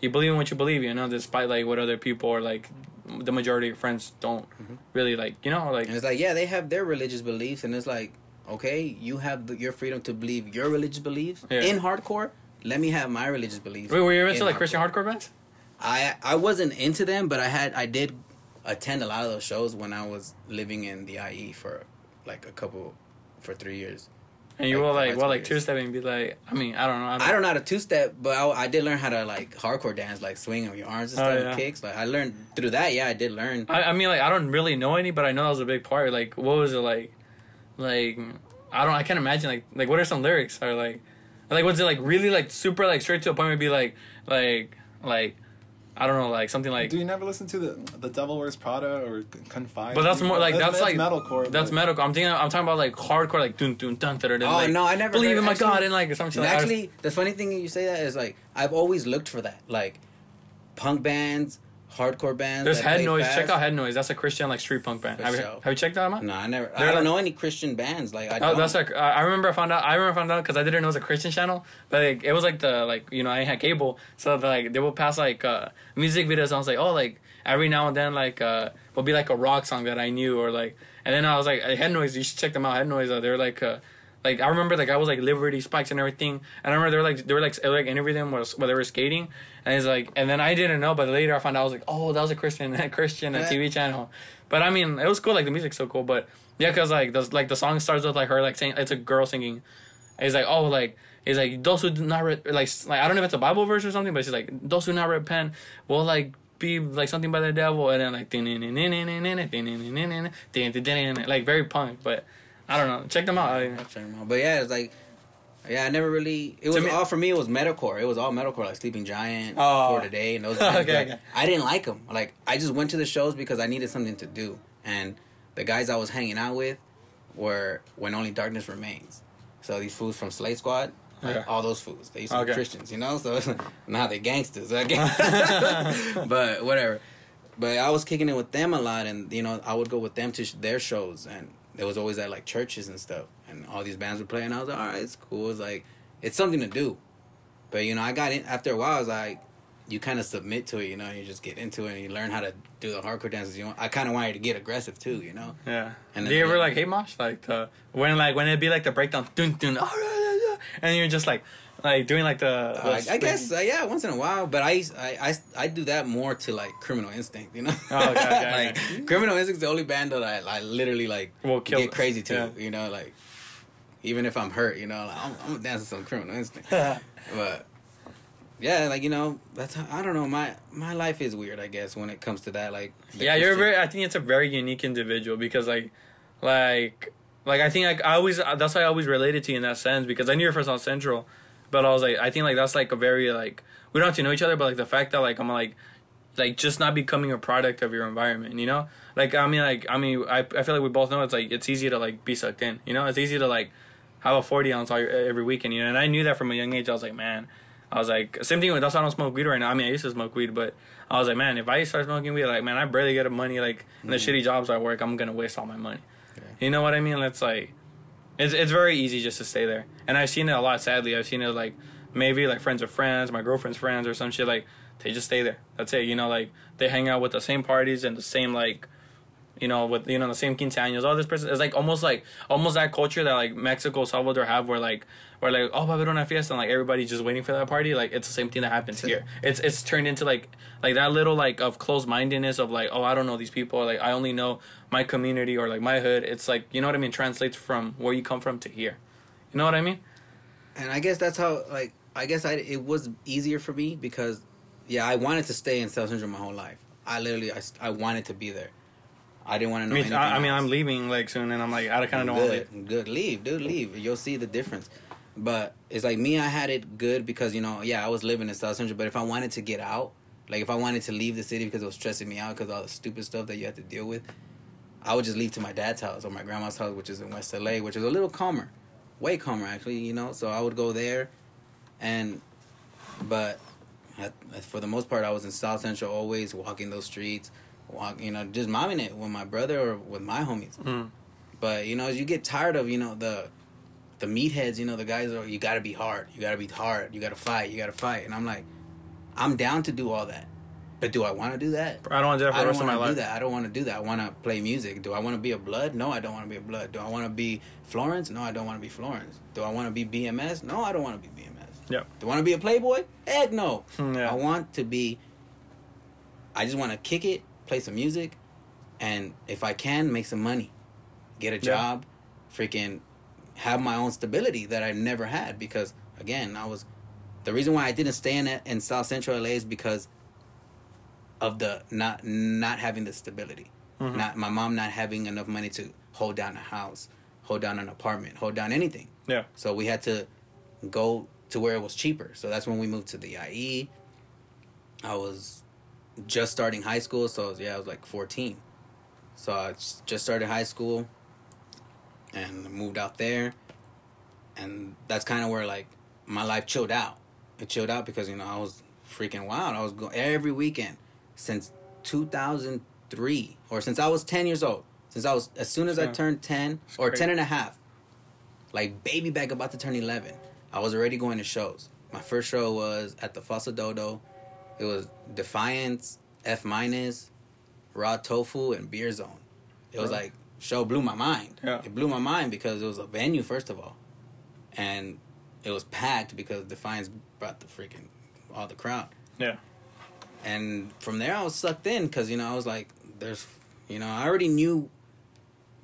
S2: you believe in what you believe, you know, despite like what other people or like the majority of friends don't mm-hmm. really like, you know, like
S3: And it's like, yeah, they have their religious beliefs, and it's like, okay, you have the, your freedom to believe your religious beliefs
S2: Yeah.
S3: in hardcore. Let me have my religious beliefs.
S2: Wait, were you
S3: in
S2: into like Christian hardcore bands?
S3: I I wasn't into them, but I had I did attend a lot of those shows when I was living in the IE for like a couple for three years.
S2: And you
S3: Like,
S2: will like well like two
S3: is.
S2: stepping be like I mean I don't know
S3: I don't know how to two step, but I, I did learn how to like hardcore dance, like swing on your arms and
S2: Oh,
S3: stuff,
S2: yeah.
S3: and kicks. Like I learned through that. Yeah, I did learn.
S2: I, I mean like I don't really know any, but I know that was a big part. Like what was it like? Like I don't I can't imagine like like what are some lyrics or like like was it like really like super like straight to a point would be like like like I don't know like something like
S4: Do you never listen to the the Devil Wears Prada or Confide?
S2: But that's more like that's, like
S4: metalcore.
S2: That's
S4: but-
S2: metalcore. I'm thinking I'm talking about like hardcore like dun dun dun dun dun.
S3: Oh,
S2: like,
S3: no, I never
S2: believe
S3: heard-
S2: in my
S3: actually-
S2: God and like something
S3: And
S2: like
S3: actually, the funny thing you say that is like I've always looked for that, like punk bands, hardcore bands.
S2: There's Head Noise.
S3: fast.
S2: Check out Head Noise. That's a Christian like street punk band. Have you, have you checked that out?
S3: No, I never.
S2: They're
S3: I don't
S2: like-
S3: know any Christian bands. Like I
S2: Oh,
S3: don't.
S2: that's like uh, I remember I found out. I remember I found out because I didn't know it was a Christian channel, but like, it was like the like you know I had cable, so like they would pass like uh, music videos. I was like, oh, like every now and then like uh, would be like a rock song that I knew or like, and then I was like, Head Noise. You should check them out. Head Noise. Uh, they're like uh, like I remember like I was like Liberty spikes and everything, and I remember they were like they were like they were, like interviewing them while, while they were skating, and it's like and then I didn't know, but later I found out I was like oh that was a Christian Christian a TV channel, but I mean it was cool like the music's so cool, but yeah, cause like the like the song starts with like her like saying it's a girl singing, and it's like oh like. It's like those who do not re- like like I don't know if it's a Bible verse or something, but she's like those who not repent will like be like something by the devil, and then like like very punk, but I don't know. Check them out. I-
S3: Check 'em out. But yeah, it's like, yeah, I never really. It was
S2: me-
S3: all for me. It was metalcore. It was all metalcore, like Sleeping Giant,
S2: Oh.
S3: For Today, and those.
S2: Okay, okay.
S3: I didn't like them. Like I just went to the shows because I needed something to do, and the guys I was hanging out with were When Only Darkness Remains. So these fools from Slate Squad. Like
S2: Okay.
S3: all those fools, they used to be Christians, you know. So now they're gangsters, but whatever. But I was kicking it with them a lot, and you know, I would go with them to sh- their shows, and there was always at like churches and stuff, and all these bands were playing. I was like, all right, it's cool. It's like it's something to do. But you know, I got in after a while. I was like, you kind of submit to it, you know. You just get into it, and you learn how to do the hardcore dances. You know, I kind of wanted to get aggressive too, you know.
S2: Yeah.
S3: And then-
S2: do you ever like hate mosh? Like the when like when it'd be like the breakdown, dun dun, ah, and you're just like like doing like the. the
S3: Uh, I, guess uh, yeah, once in a while, but I, I I I do that more to like Criminal Instinct, you know.
S2: Oh, okay, okay,
S3: like
S2: okay.
S3: Criminal Instinct's the only band that I, I literally like
S2: Will kill
S3: get crazy to,
S2: yeah.
S3: you know, like even if I'm hurt, you know, like, I'm, I'm dancing some Criminal Instinct, but yeah, like you know, that's how, I don't know my my life is weird, I guess, when it comes to that, like
S2: yeah, you're very. I think it's a very unique individual because like, like, like I think like I always that's why I always related to you in that sense because I knew you were from South Central, but I was like I think like that's like a very like we don't have to know each other, but like the fact that like I'm like like just not becoming a product of your environment, you know? Like I mean like I mean I I feel like we both know it's like it's easy to like be sucked in, you know? It's easy to like have a 40 ounce all, every weekend, you know? And I knew that from a young age. I was like, man, I was like, same thing with that's why I don't smoke weed right now. I mean, I used to smoke weed, but I was like, man, if I start smoking weed, like, man, I barely get a money. Like, in the mm. shitty jobs I work, I'm gonna waste all my money. You know what I mean? It's like, it's it's very easy just to stay there. And I've seen it a lot. Sadly, I've seen it like maybe like friends of friends, my girlfriend's friends, or some shit. Like they just stay there. That's it. You know, like they hang out with the same parties and the same like you know, with you know the same quinceaños. All this person is like almost like almost that culture that like Mexico, Salvador have, where like where like oh, va a haber una fiesta, and like everybody's just waiting for that party. Like it's the same thing that happens here. It's it's turned into like like that little like of closed mindedness of like oh I don't know these people. Or, like I only know my community or like my hood. It's like you know what I mean. Translates from where you come from to here. You know what I mean?
S3: and I guess that's how like I guess I it was easier for me because yeah I wanted to stay in South Central my whole life. I literally I, I wanted to be there. I didn't want to know.
S2: I mean,
S3: anything
S2: I, I mean. I'm leaving like soon, and I'm like, I kind of don't want to
S3: good.
S2: Leave,
S3: dude, leave. You'll see the difference. But it's like me, I had it good because you know, yeah, I was living in South Central. But if I wanted to get out, like if I wanted to leave the city because it was stressing me out because all the stupid stuff that you had to deal with, I would just leave to my dad's house or my grandma's house, which is in West LA, which is a little calmer, way calmer actually. You know, so I would go there, and but at, for the most part, I was in South Central always walking those streets, walk, you know, just momming it with my brother or with my homies.
S2: Mm.
S3: But you know, as you get tired of you know the the meatheads, you know, the guys are you got to be hard, you got to be hard, you got to fight, you got to fight, and I'm like, I'm down to do all that, but do I want to do that?
S2: I don't want to do that for
S3: I don't
S2: rest of
S3: want
S2: my
S3: to do
S2: life.
S3: that. I don't want to do that. I want to play music. Do I want to be a blood? No, I don't want to be a blood. Do I want to be Florence? No, I don't want to be Florence. Do I want to be BMS? No, I don't want to be BMS.
S2: Yep.
S3: Do I want to be a playboy? Heck no.
S2: Hmm, yeah.
S3: I want to be. I just want to kick it, play some music, and if I can, make some money, get a
S2: Yeah.
S3: job, freaking have my own stability that I never had because again I was the reason why I didn't stay in in South Central LA is because of the not not having the stability,
S2: Mhm.
S3: not my mom not having enough money to hold down a house, hold down an apartment, hold down anything.
S2: Yeah.
S3: So we had to go to where it was cheaper. So that's when we moved to the IE. I was just starting high school, so was, yeah, I was like 14. So I just started high school and moved out there. And that's kind of where like my life chilled out. It chilled out because you know I was freaking wild. I was going every weekend since 2003 or since I was 10 years old. Since I was as soon as I turned 10
S2: It's
S3: or
S2: great.
S3: 10 and a half like baby back about to turn 11 i was already going to shows my first show was at the Fossa Dodo it was defiance f minus raw tofu and beer zone it was
S2: Right.
S3: like show blew my mind
S2: Yeah.
S3: it blew my mind because it was a venue first of all and it was packed because Defiance brought the freaking all the crowd.
S2: Yeah.
S3: And from there, I was sucked in because you know I was like, "There's," you know, I already knew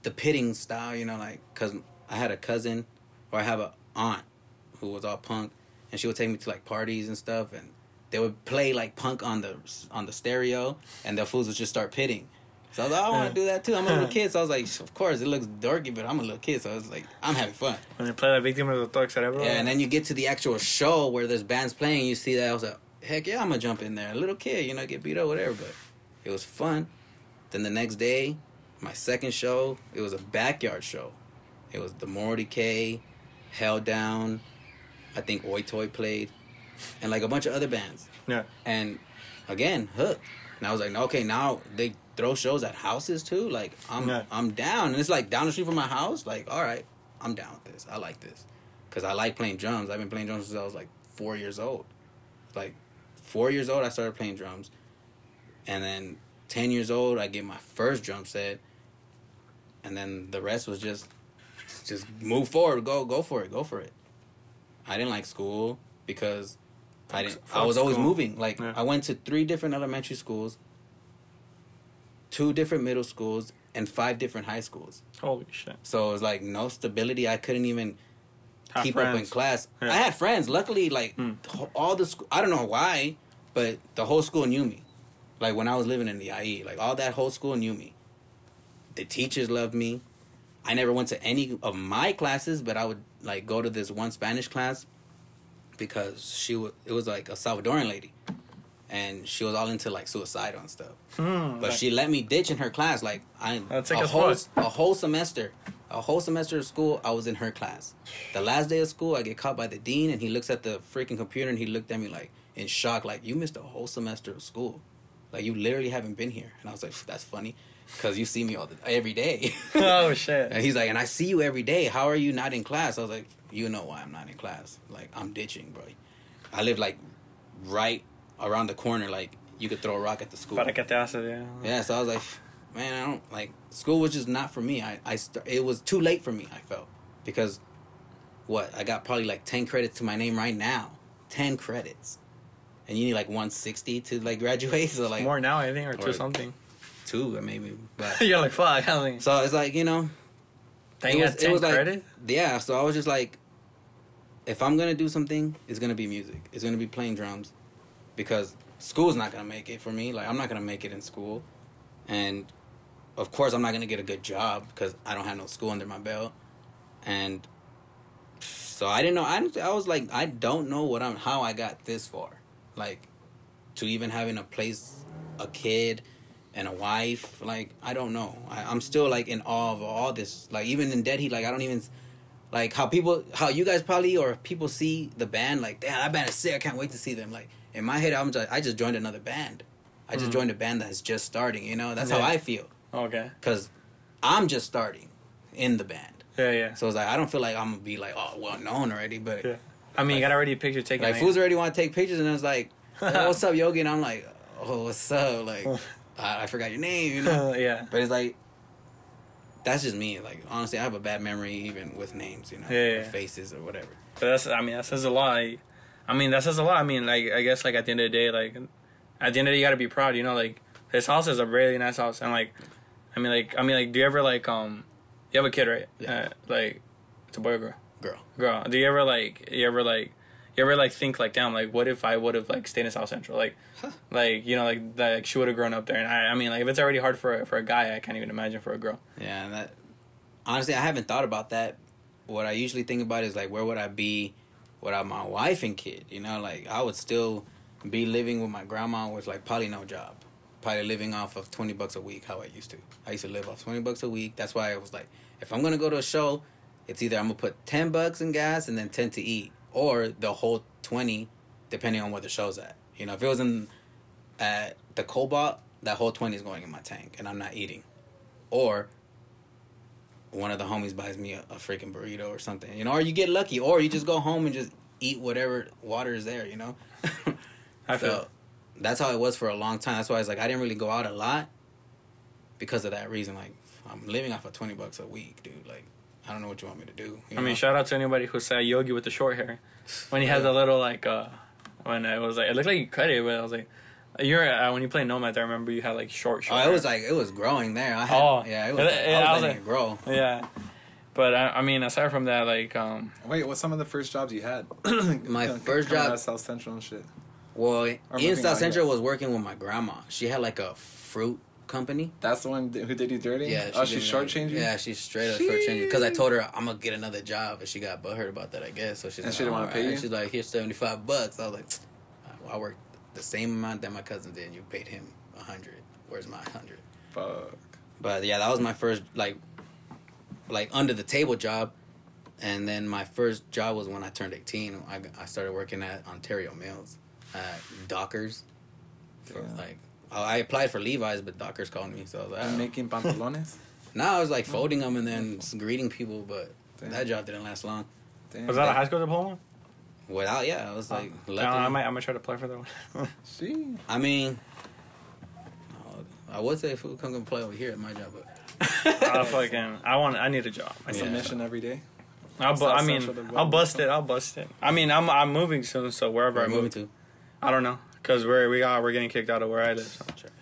S3: the pitting style. You know, like because I had a cousin or I have a aunt who was all punk, and she would take me to like parties and stuff, and they would play like punk on the on the stereo, and the fools would just start pitting. So I was like, I want to do that too. I'm a little kid, so I was like, of course, it looks dorky, but I'm a little kid, so I was like, I'm having fun.
S2: When they play La Víctima de Doctor Cerebro.
S3: Yeah, and then you get to the actual show where there's bands playing, you see that I was like, heck yeah, I'm gonna jump in there. A little kid, you know, get beat up, whatever, but it was fun. Then the next day, my second show, it was a backyard show. It was the Morty K, Hell Down, I think Oi Toy played, and like a bunch of other bands.
S2: Yeah.
S3: And again, hooked. And I was like, okay, now they throw shows at houses too. Like I'm
S2: Yeah.
S3: I'm down, and it's like down the street from my house. Like, all right, I'm down with this. I like this, cause I like playing drums. I've been playing drums since I was like four years old. Like four years old, I started playing drums, and then ten years old, I get my first drum set, and then the rest was just just move forward, go go for it, go for it. I didn't like school because I didn't. I was always
S2: school.
S3: moving. Like
S2: Yeah.
S3: I went to three different elementary schools, two different middle schools, and five different high schools.
S2: Holy shit.
S3: So it was like no stability. I couldn't even
S2: Have
S3: keep up in class.
S2: Yeah.
S3: I had friends. Luckily, like
S2: Hmm.
S3: all the school. I don't know why, but the whole school knew me. Like when I was living in the IE, like all that whole school knew me. The teachers loved me. I never went to any of my classes, but I would like go to this one Spanish class because she was. It was like a Salvadoran lady, and she was all into like suicidal and stuff.
S2: Hmm.
S3: But she let me ditch in her class. Like I
S2: like
S3: a
S2: a
S3: whole a whole semester, a whole semester of school. I was in her class. The last day of school, I get caught by the dean, and he looks at the freaking computer, and he looked at me like in shock, like you missed a whole semester of school, like you literally haven't been here. And I was like, that's funny, because you see me all the every day.
S2: oh shit.
S3: And he's like, and I see you every day. How are you not in class? I was like, you know why I'm not in class. Like, I'm ditching, bro. I live like right around the corner. Like, you could throw a rock at the school.
S2: Para que te hace, yeah.
S3: Yeah, so I was like, man, I don't like school was just not for me. I, I st- it was too late for me. I felt because what I got probably like ten credits to my name right now, ten credits, and you need like one sixty to like graduate. So like
S2: More now, I think, or two something.
S3: Two or maybe. But
S2: You're like, fuck. I think.
S3: so it's like you know,
S2: Dang, you got 10
S3: like
S2: credit?
S3: yeah. So I was just like, if I'm gonna do something, it's gonna be music. It's gonna be playing drums, because school's not gonna make it for me. Like I'm not gonna make it in school, and of course I'm not gonna get a good job because I don't have no school under my belt, and so I didn't know. I I was like, I don't know what I'm how I got this far, like to even having a place, a kid, and a wife. Like I don't know. I, I'm still like in awe of all this. Like even in Dead Heat, like I don't even like how people, how you guys probably or people see the band. Like damn, that band is sick. I can't wait to see them. Like in my head, I'm just I just joined another band. I just
S2: Mhm.
S3: joined a band that's just starting. You know, that's how I feel
S2: Okay.
S3: because I'm just starting in the band.
S2: Yeah, yeah.
S3: So it's like I don't feel like I'm gonna be like oh well known already, but
S2: Yeah. I mean, you got already a picture taken.
S3: like
S2: right?
S3: fools already want to take pictures, and I was like, "Oh, what's up, Yogi? And I'm like, oh, what's up? Like, I, I forgot your name, you know.
S2: yeah.
S3: But it's like, that's just me. Like, honestly, I have a bad memory even with names, you know,
S2: Yeah,
S3: or faces or whatever.
S2: But that's, I mean, that says a lot. Like, I mean, that says a lot. I mean, like, I guess, like, at the end of the day, like, at the end of the day, you gotta be proud, you know, like, this house is a really nice house. And, like, I mean, like, I mean, like, do you ever, like, um, you have a kid, right?
S3: Yeah.
S2: Uh, like, it's a boy or girl?
S3: Girl,
S2: Girl. Do you ever, like, you ever, like, you ever, like, think, like, damn, like, what if I would have, like, stayed in South Central? Like, like, you know, like, like she would have grown up there. And I, I mean, like, if it's already hard for a, for a guy, I can't even imagine for a girl.
S3: yeah. That honestly, I haven't thought about that. What I usually think about is like, where would I be without my wife and kid? You know, like I would still be living with my grandma with like probably no job, probably living off of twenty bucks a week, how I used to. I used to live off twenty bucks a week. That's why I was like, if I'm gonna go to a show, it's either I'm gonna put ten bucks in gas and then ten to eat, or the whole twenty, depending on where the show's at. You know, if it was in at the Cobalt, that whole twenty is going in my tank, and I'm not eating, or one of the homies buys me a, a freaking burrito or something, you know, or you get lucky, or you just go home and just eat whatever water is there, you know.
S2: I feel.
S3: so that's how it was for a long time. That's why it's like I didn't really go out a lot because of that reason. Like I'm living off of twenty bucks a week, dude. Like I don't know what you want me to do. you
S2: I mean, shout out to anybody who saw Yogi with the short hair when he had the little like uh when it was like it looked like you cut it, but I was like. You're uh, when you play Nomad. I remember you had like short, short.
S3: Oh, it was like it was growing there. I had,
S2: Oh.
S3: yeah, it was.
S2: It- it-
S3: I
S2: I
S3: was
S2: was
S3: letting it grow.
S2: yeah, but I, I mean, aside from that, like um,
S4: Wait, what's some of the first jobs you had?
S3: My
S4: Coming
S3: first
S4: out
S3: job-
S4: of South Central and shit.
S3: Well,
S4: Or
S3: in South Central was working with my grandma. She had like a fruit company.
S4: That's the one who did you dirty.
S3: Yeah,
S4: oh,
S3: she
S4: she's
S3: did
S4: shortchanging.
S3: Yeah, she's straight up shortchanging. Because I told her I'm gonna get another job, and she got butthurt about that. I guess so. She's
S4: And
S3: like,
S4: she didn't pay
S3: right."
S4: you?
S3: She's like, here's seventy five bucks. I was like, well, I worked the same amount that my cousin did. You paid him a hundred. Where's my hundred?
S4: Fuck.
S3: But yeah, that was my first like, like under the table job, and then my first job was when I turned eighteen. I, I started working at Ontario Mills, at Dockers. For
S4: Yeah.
S3: like, I I applied for Levi's, but Dockers called me, so I was like,
S4: I'm
S3: "Oh."
S4: making pantalones.
S3: Now I was like folding them and then greeting people, but
S4: Damn.
S3: that job didn't last long.
S4: Damn.
S2: was that a high school diploma?
S3: Without, yeah, I was oh. like,
S2: No. I might, I might try to apply for that one.
S4: See,
S3: I mean, I would say food come and play over here at my job, but
S2: I fucking, I want, I need a job. I
S4: It's
S2: need
S4: a
S2: a
S4: mission every day.
S2: I'll, bu- I mean, I'll bust it. I'll bust it. I mean, I'm, I'm moving soon, so wherever
S3: we're
S2: I
S3: moving
S2: move,
S3: to
S2: I don't know, cause we're, we got, we're getting kicked out of where I live. So.
S3: trash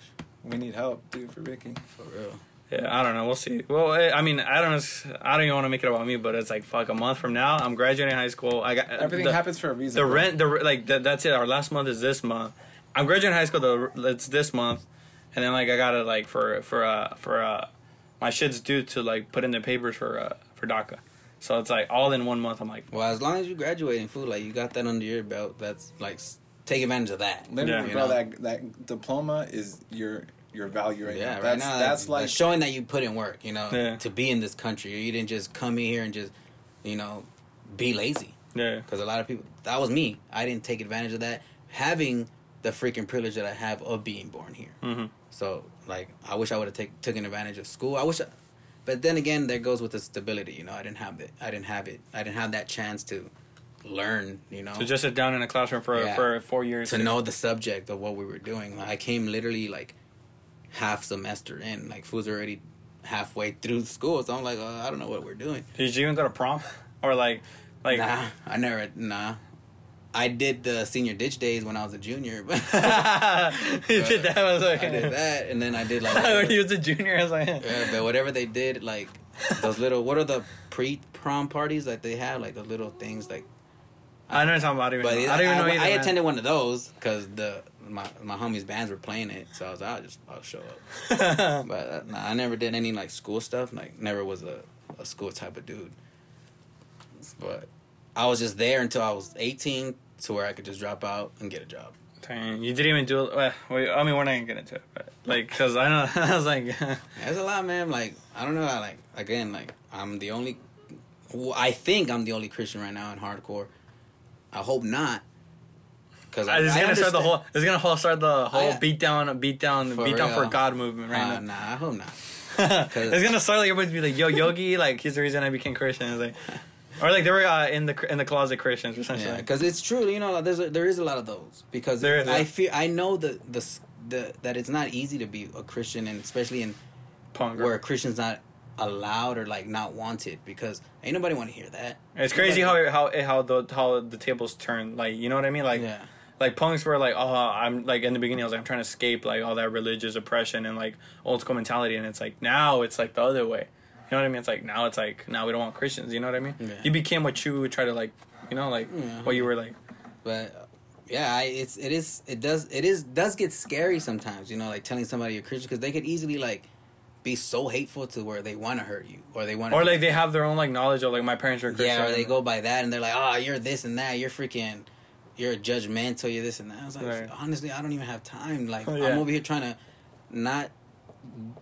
S4: We need help, dude, for Ricky.
S3: for real.
S2: Yeah, I don't know. We'll see. Well, eh, I mean, I don't know. I don't even want to make it about me, but it's like fuck. A month from now, I'm graduating high school. I got
S4: Everything
S2: the,
S4: happens for a reason.
S2: The
S4: bro.
S2: rent, the like that, that's it. Our last month is this month. I'm graduating high school. The it's this month, and then like I gotta like for for uh for uh my shit's due to like put in the papers for uh for DACA. So it's like all in one month. I'm like,
S3: Well, as long as you graduate in food, like you got that under your belt, that's like s- take advantage of that.
S4: Literally,
S2: Yeah.
S4: bro,
S3: You know?
S4: that that diploma is your your value right
S3: yeah,
S4: now.
S3: right
S4: That's
S3: now
S4: that's like
S3: showing that you put in work. You know,
S2: Yeah.
S3: to be in this country, you didn't just come in here and just, you know, be lazy.
S2: yeah,
S3: Because a lot of people, that was me. I didn't take advantage of that. Having the freaking privilege that I have of being born here.
S2: hmm
S3: So, like, I wish I would have take, taken advantage of school. I wish, I, but then again, there goes with the stability. You know, I didn't have it. I didn't have it. I didn't have that chance to learn. You know,
S2: to just sit down in a classroom for
S3: Yeah.
S2: for four years
S3: to know the subject of what we were doing. Like, I came literally like half semester in. Like, fools already halfway through school. So I'm like, uh, I don't know what we're doing.
S2: Did you even go to prom or like like?
S3: nah, I never. Nah. I did the senior ditch days when I was a junior, but
S2: you did that. I was like,
S3: I did that, and then I did like
S2: when he was a junior, I was like,
S3: Yeah, but whatever they did, like those little, what are the pre prom parties that they have? Like the little things, like.
S2: I know what you're talking about. I don't
S3: But
S2: know. I don't even know
S3: I,
S2: either.
S3: I
S2: man.
S3: attended one of those because the my my homies' bands were playing it, so I was like, I'll just I'll show up. But uh, nah, I never did any like school stuff. Like never was a a school type of dude. But I was just there until I was eighteen, to where I could just drop out and get a job.
S2: Dang, you didn't even do it. Well, wait, I mean, we're not gonna get into it, but like, cause I know I was like,
S3: There's a lot, man. Like I don't know. I like again, like I'm the only. I think I'm the only Christian right now in hardcore. I hope not. Because I
S2: it's gonna start the whole. It's gonna whole start the whole
S3: I-
S2: beat down, beat down,
S3: For
S2: beat down for. God movement right
S3: Uh,
S2: now.
S3: nah, I hope not.
S2: it's gonna start like everybody's be like, "Yo, Yogi, like he's the reason I became Christian." It's like, or like they were uh, in the in the closet Christians essentially.
S3: Yeah, because it's true. You know, there's a, there is a lot of those. Because
S2: There is,
S3: I feel I know the, the the that it's not easy to be a Christian, and especially in
S2: Punk.
S3: where a Christian's not allowed or like not wanted. Because ain't nobody want to hear that.
S2: It's crazy how how how the how the tables turn. Like you know what I mean? Like
S3: yeah.
S2: like punks were like, oh, I'm like in the beginning, I was like, I'm trying to escape like all that religious oppression and like old school mentality, and it's like now it's like the other way. You know what I mean? It's like now it's like now we don't want Christians. You know what I mean?
S3: Yeah.
S2: You became what you would try to like, you know, like
S3: Yeah.
S2: what you were like.
S3: But yeah, I, it's it is it does it is does get scary sometimes. You know, like telling somebody you're Christian because they could easily like be so hateful to where they want to hurt you or they want
S2: Or like they have their own like knowledge of like my parents were Christian.
S3: yeah, or they go by that and they're like, oh, you're this and that, you're freaking. You're judgmental. You're this and that. I was like,
S2: Right.
S3: honestly, I don't even have time. Like,
S2: Oh,
S3: I'm over here trying to not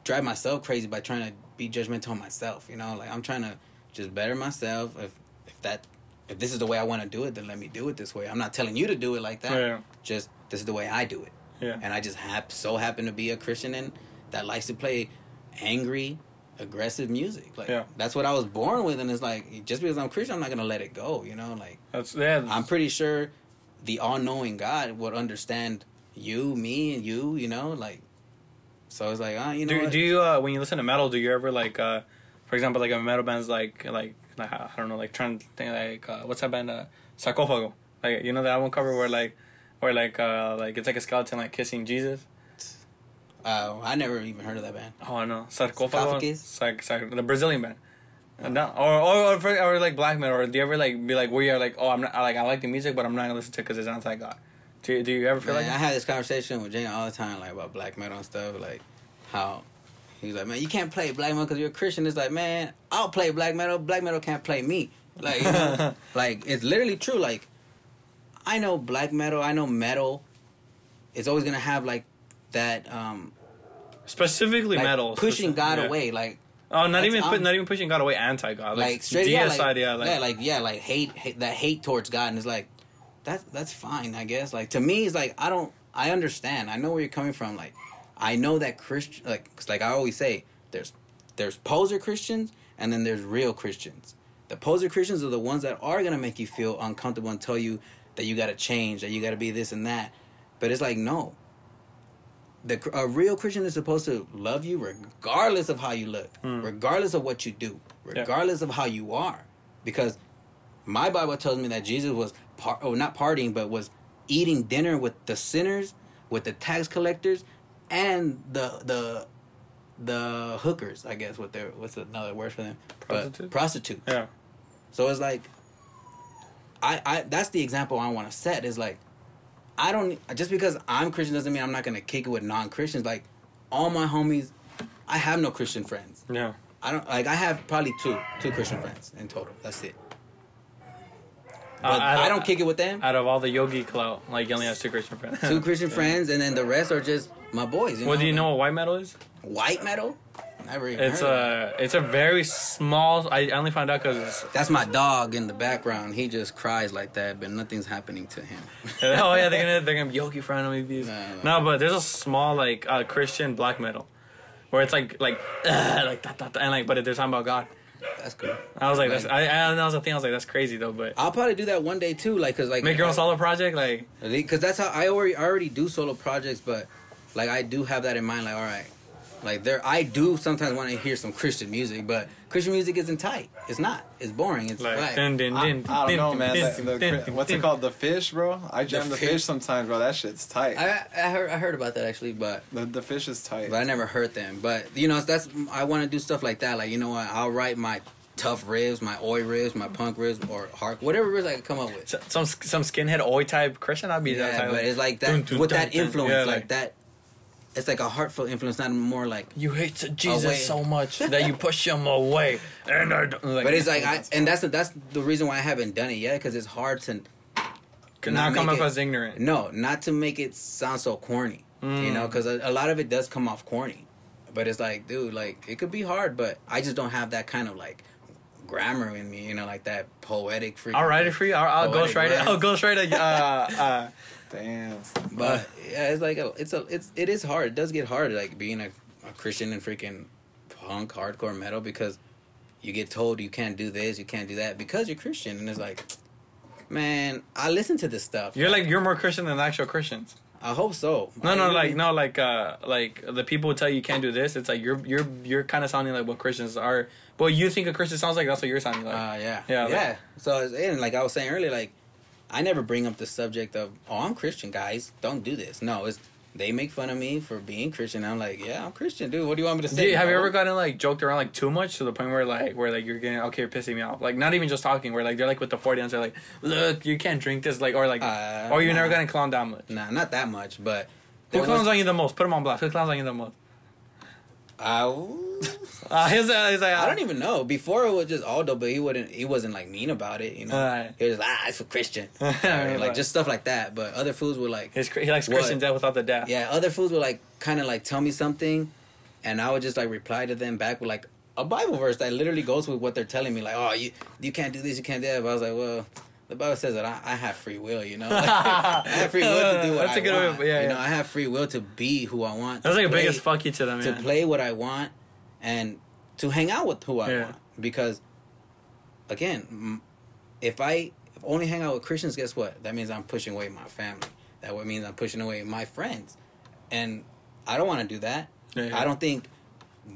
S3: drive myself crazy by trying to be judgmental on myself. You know, like I'm trying to just better myself. If if that if this is the way I want to do it, then let me do it this way. I'm not telling you to do it like that.
S2: Yeah.
S3: Just this is the way I do it.
S2: Yeah.
S3: And I just hap- so happen to be a Christian and that likes to play angry, aggressive music. Like
S2: Yeah.
S3: that's what I was born with, and it's like just because I'm Christian, I'm not gonna let it go. You know, like
S2: That's yeah.
S3: I'm pretty sure the all-knowing God would understand you, me, and you. You know, like so it's like ah, you know,
S2: do, do you uh, when you listen to metal do you ever like uh for example, like a metal band's like like like I don't know, like trying to think like uh, what's that band? Uh, Sarcophago. Like you know that album cover where like where like uh like it's like a skeleton like kissing Jesus.
S3: Uh, I never even heard of that band.
S2: Oh no, Sarcophago.
S3: Sarcophagus?
S2: Sarc- sarc- the Brazilian band. Uh, no, or, or or or like black metal. Or do you ever like be like where you're like, oh, I'm not I, like I like the music, but I'm not gonna listen to it because it's anti God. Do you, do you ever feel
S3: Man,
S2: like
S3: I
S2: that?
S3: had this conversation with Jane all the time, like about black metal and stuff, like how he's like, man, you can't play black metal because you're a Christian. It's like, man, I'll play black metal. Black metal can't play me. Like, you know, like it's literally true. Like, I know black metal. I know metal. It's always gonna have like that, um,
S2: Specifically
S3: like
S2: metal,
S3: pushing
S2: specific-
S3: God
S2: yeah.
S3: away. Like,
S2: Oh, not even put, not even pushing God away, anti God, like,
S3: like straight yeah, like,
S2: yeah, like,
S3: yeah, like yeah, like hate, hate that hate towards God, and it's like that's that's fine, I guess. Like to me, it's like I don't, I understand, I know where you're coming from. Like I know that Christian, like 'cause like I always say, there's there's poser Christians and then there's real Christians. The poser Christians are the ones that are gonna make you feel uncomfortable and tell you that you gotta change, that you gotta be this and that. But it's like no. The a real Christian is supposed to love you regardless of how you look, hmm. regardless of what you do,
S2: Yeah.
S3: regardless of how you are, because my Bible tells me that Jesus was par- oh not partying, but was eating dinner with the sinners, with the tax collectors, and the the the hookers. I guess what they're what's another word for them? But
S2: Prostitutes?
S3: prostitutes.
S2: yeah.
S3: So it's like, I, I that's the example I want to set. Is like, I don't just because I'm Christian doesn't mean I'm not gonna kick it with non Christians. Like, all my homies, I have no Christian friends.
S2: Yeah.
S3: I don't like. I have probably two two Christian friends in total. That's it.
S2: Uh,
S3: But
S2: out
S3: I don't kick it with them.
S2: Out of all the yogi clout, like you only have two Christian friends.
S3: Two Christian friends, and then the rest are just my boys. You
S2: Well,
S3: know?
S2: do you know what white metal is?
S3: white metal? Never even
S2: It's
S3: of it.
S2: a it's a very small. I only found out because
S3: That's my dog in the background. He just cries like that, but nothing's happening to him.
S2: oh yeah, they're gonna they're gonna be yogi friendly views.
S3: No,
S2: No,
S3: no.
S2: but there's a small like uh, Christian black metal, where it's like like uh, like that, that, that, and like but they're talking about God.
S3: That's cool.
S2: I was like, that's. I, I that was the thing. I was like, that's crazy though. But
S3: I'll probably do that one day too, like cause like
S2: make your own
S3: I-
S2: solo project, like
S3: because that's how I already I already do solo projects, but like I do have that in mind. Like, all right, like there I do sometimes want to hear some Christian music, but Christian music isn't tight. It's not. It's boring. It's
S2: like
S3: like,
S2: dun, dun,
S4: I,
S2: dun,
S4: I don't
S2: dun,
S4: know, man.
S2: dun,
S4: The- the
S2: dun,
S4: cri- what's it called? The fish, bro. I jam the,
S3: fish.
S4: fish sometimes, bro. That shit's tight.
S3: I I heard I heard about that actually, but
S4: the, the fish is tight.
S3: but I never heard them. But you know, that's I want to do stuff like that. Like you know what? I'll write my tough ribs, my oi ribs, my punk ribs, or hard whatever ribs I can come up with.
S2: S- some some skinhead oi type Christian. I'd be that
S3: Yeah,
S2: type.
S3: but it's like that
S2: Dun, dun,
S3: with
S2: dun,
S3: that
S2: dun.
S3: influence,
S2: Yeah,
S3: like, that. It's like a heartfelt influence, not more like.
S2: You hate Jesus
S3: Away.
S2: so much that you push him away, and I don't, like,
S3: But it's like I, and that's the, that's the reason why I haven't done it yet because it's hard to
S2: not
S3: not
S2: come
S3: make
S2: up as ignorant.
S3: no, not to make it sound so corny, you
S2: Mm.
S3: know, because a, a lot of it does come off corny. But it's like, dude, like it could be hard, but I just don't have that kind of like grammar in me, you know, like that poetic. Freaking,
S2: I'll write it for you. I'll, I'll ghostwrite it. I'll ghostwrite it. Uh, uh,
S4: Damn.
S3: But yeah, it's like a, it's a it's it is hard. It does get hard, like being a, a Christian and freaking punk hardcore metal because you get told you can't do this, you can't do that because you're Christian, and it's like, man, I listen to this stuff.
S2: you're like you're more Christian than actual Christians.
S3: I hope so.
S2: No,
S3: I
S2: no,
S3: really-
S2: like no, like uh, like the people who tell you you can't do this. It's like you're you're you're kind of sounding like what Christians are. What you think a Christian sounds like, that's what you're sounding like.
S3: Uh, yeah,
S2: Yeah,
S3: yeah,
S2: like-
S3: So and like I was saying earlier, like I never bring up the subject of oh I'm Christian, guys, don't do this. No, it's they make fun of me for being Christian. I'm like, yeah, I'm Christian, dude. What do you want me to say?
S2: you- have you ever gotten like joked around like too much to the point where like where like you're getting okay, you're pissing me off? Like not even just talking, where like they're like with the forty ounce, they're like, look, you can't drink this, like or like,
S3: Uh,
S2: or you're never gonna clown that much.
S3: Nah, not that much, but
S2: Who clowns
S3: was-
S2: on you the most? Put them on blast. Who clowns on you the most?
S3: Uh,
S2: Uh, he's, uh, he's like,
S3: I don't even know. Before it was just Aldo, but he wouldn't. He wasn't like mean about it. You know,
S2: Right.
S3: he was like, ah, it's for Christian,
S2: Right.
S3: like just stuff like that. But other fools were like,
S2: His, he likes
S3: What?
S2: Christian death without the death.
S3: yeah, other fools were like kind of like tell me something, and I would just like reply to them back with like a Bible verse that literally goes with what they're telling me. Like, oh, you you can't do this, you can't do that. But I was like, well. The Bible says that I, I have free will, you know. Like, I have free will to do what
S2: That's
S3: I
S2: a good way-
S3: want.
S2: yeah,
S3: you
S2: yeah.
S3: know, I have free will to be who I want.
S2: That's like the
S3: play-
S2: biggest fuck you to them,
S3: to
S2: man.
S3: play what I want and to hang out with who I
S2: Yeah.
S3: want. Because, again, if I if only hang out with Christians, guess what? That means I'm pushing away my family. That what means I'm pushing away my friends, and I don't want to do that. I don't think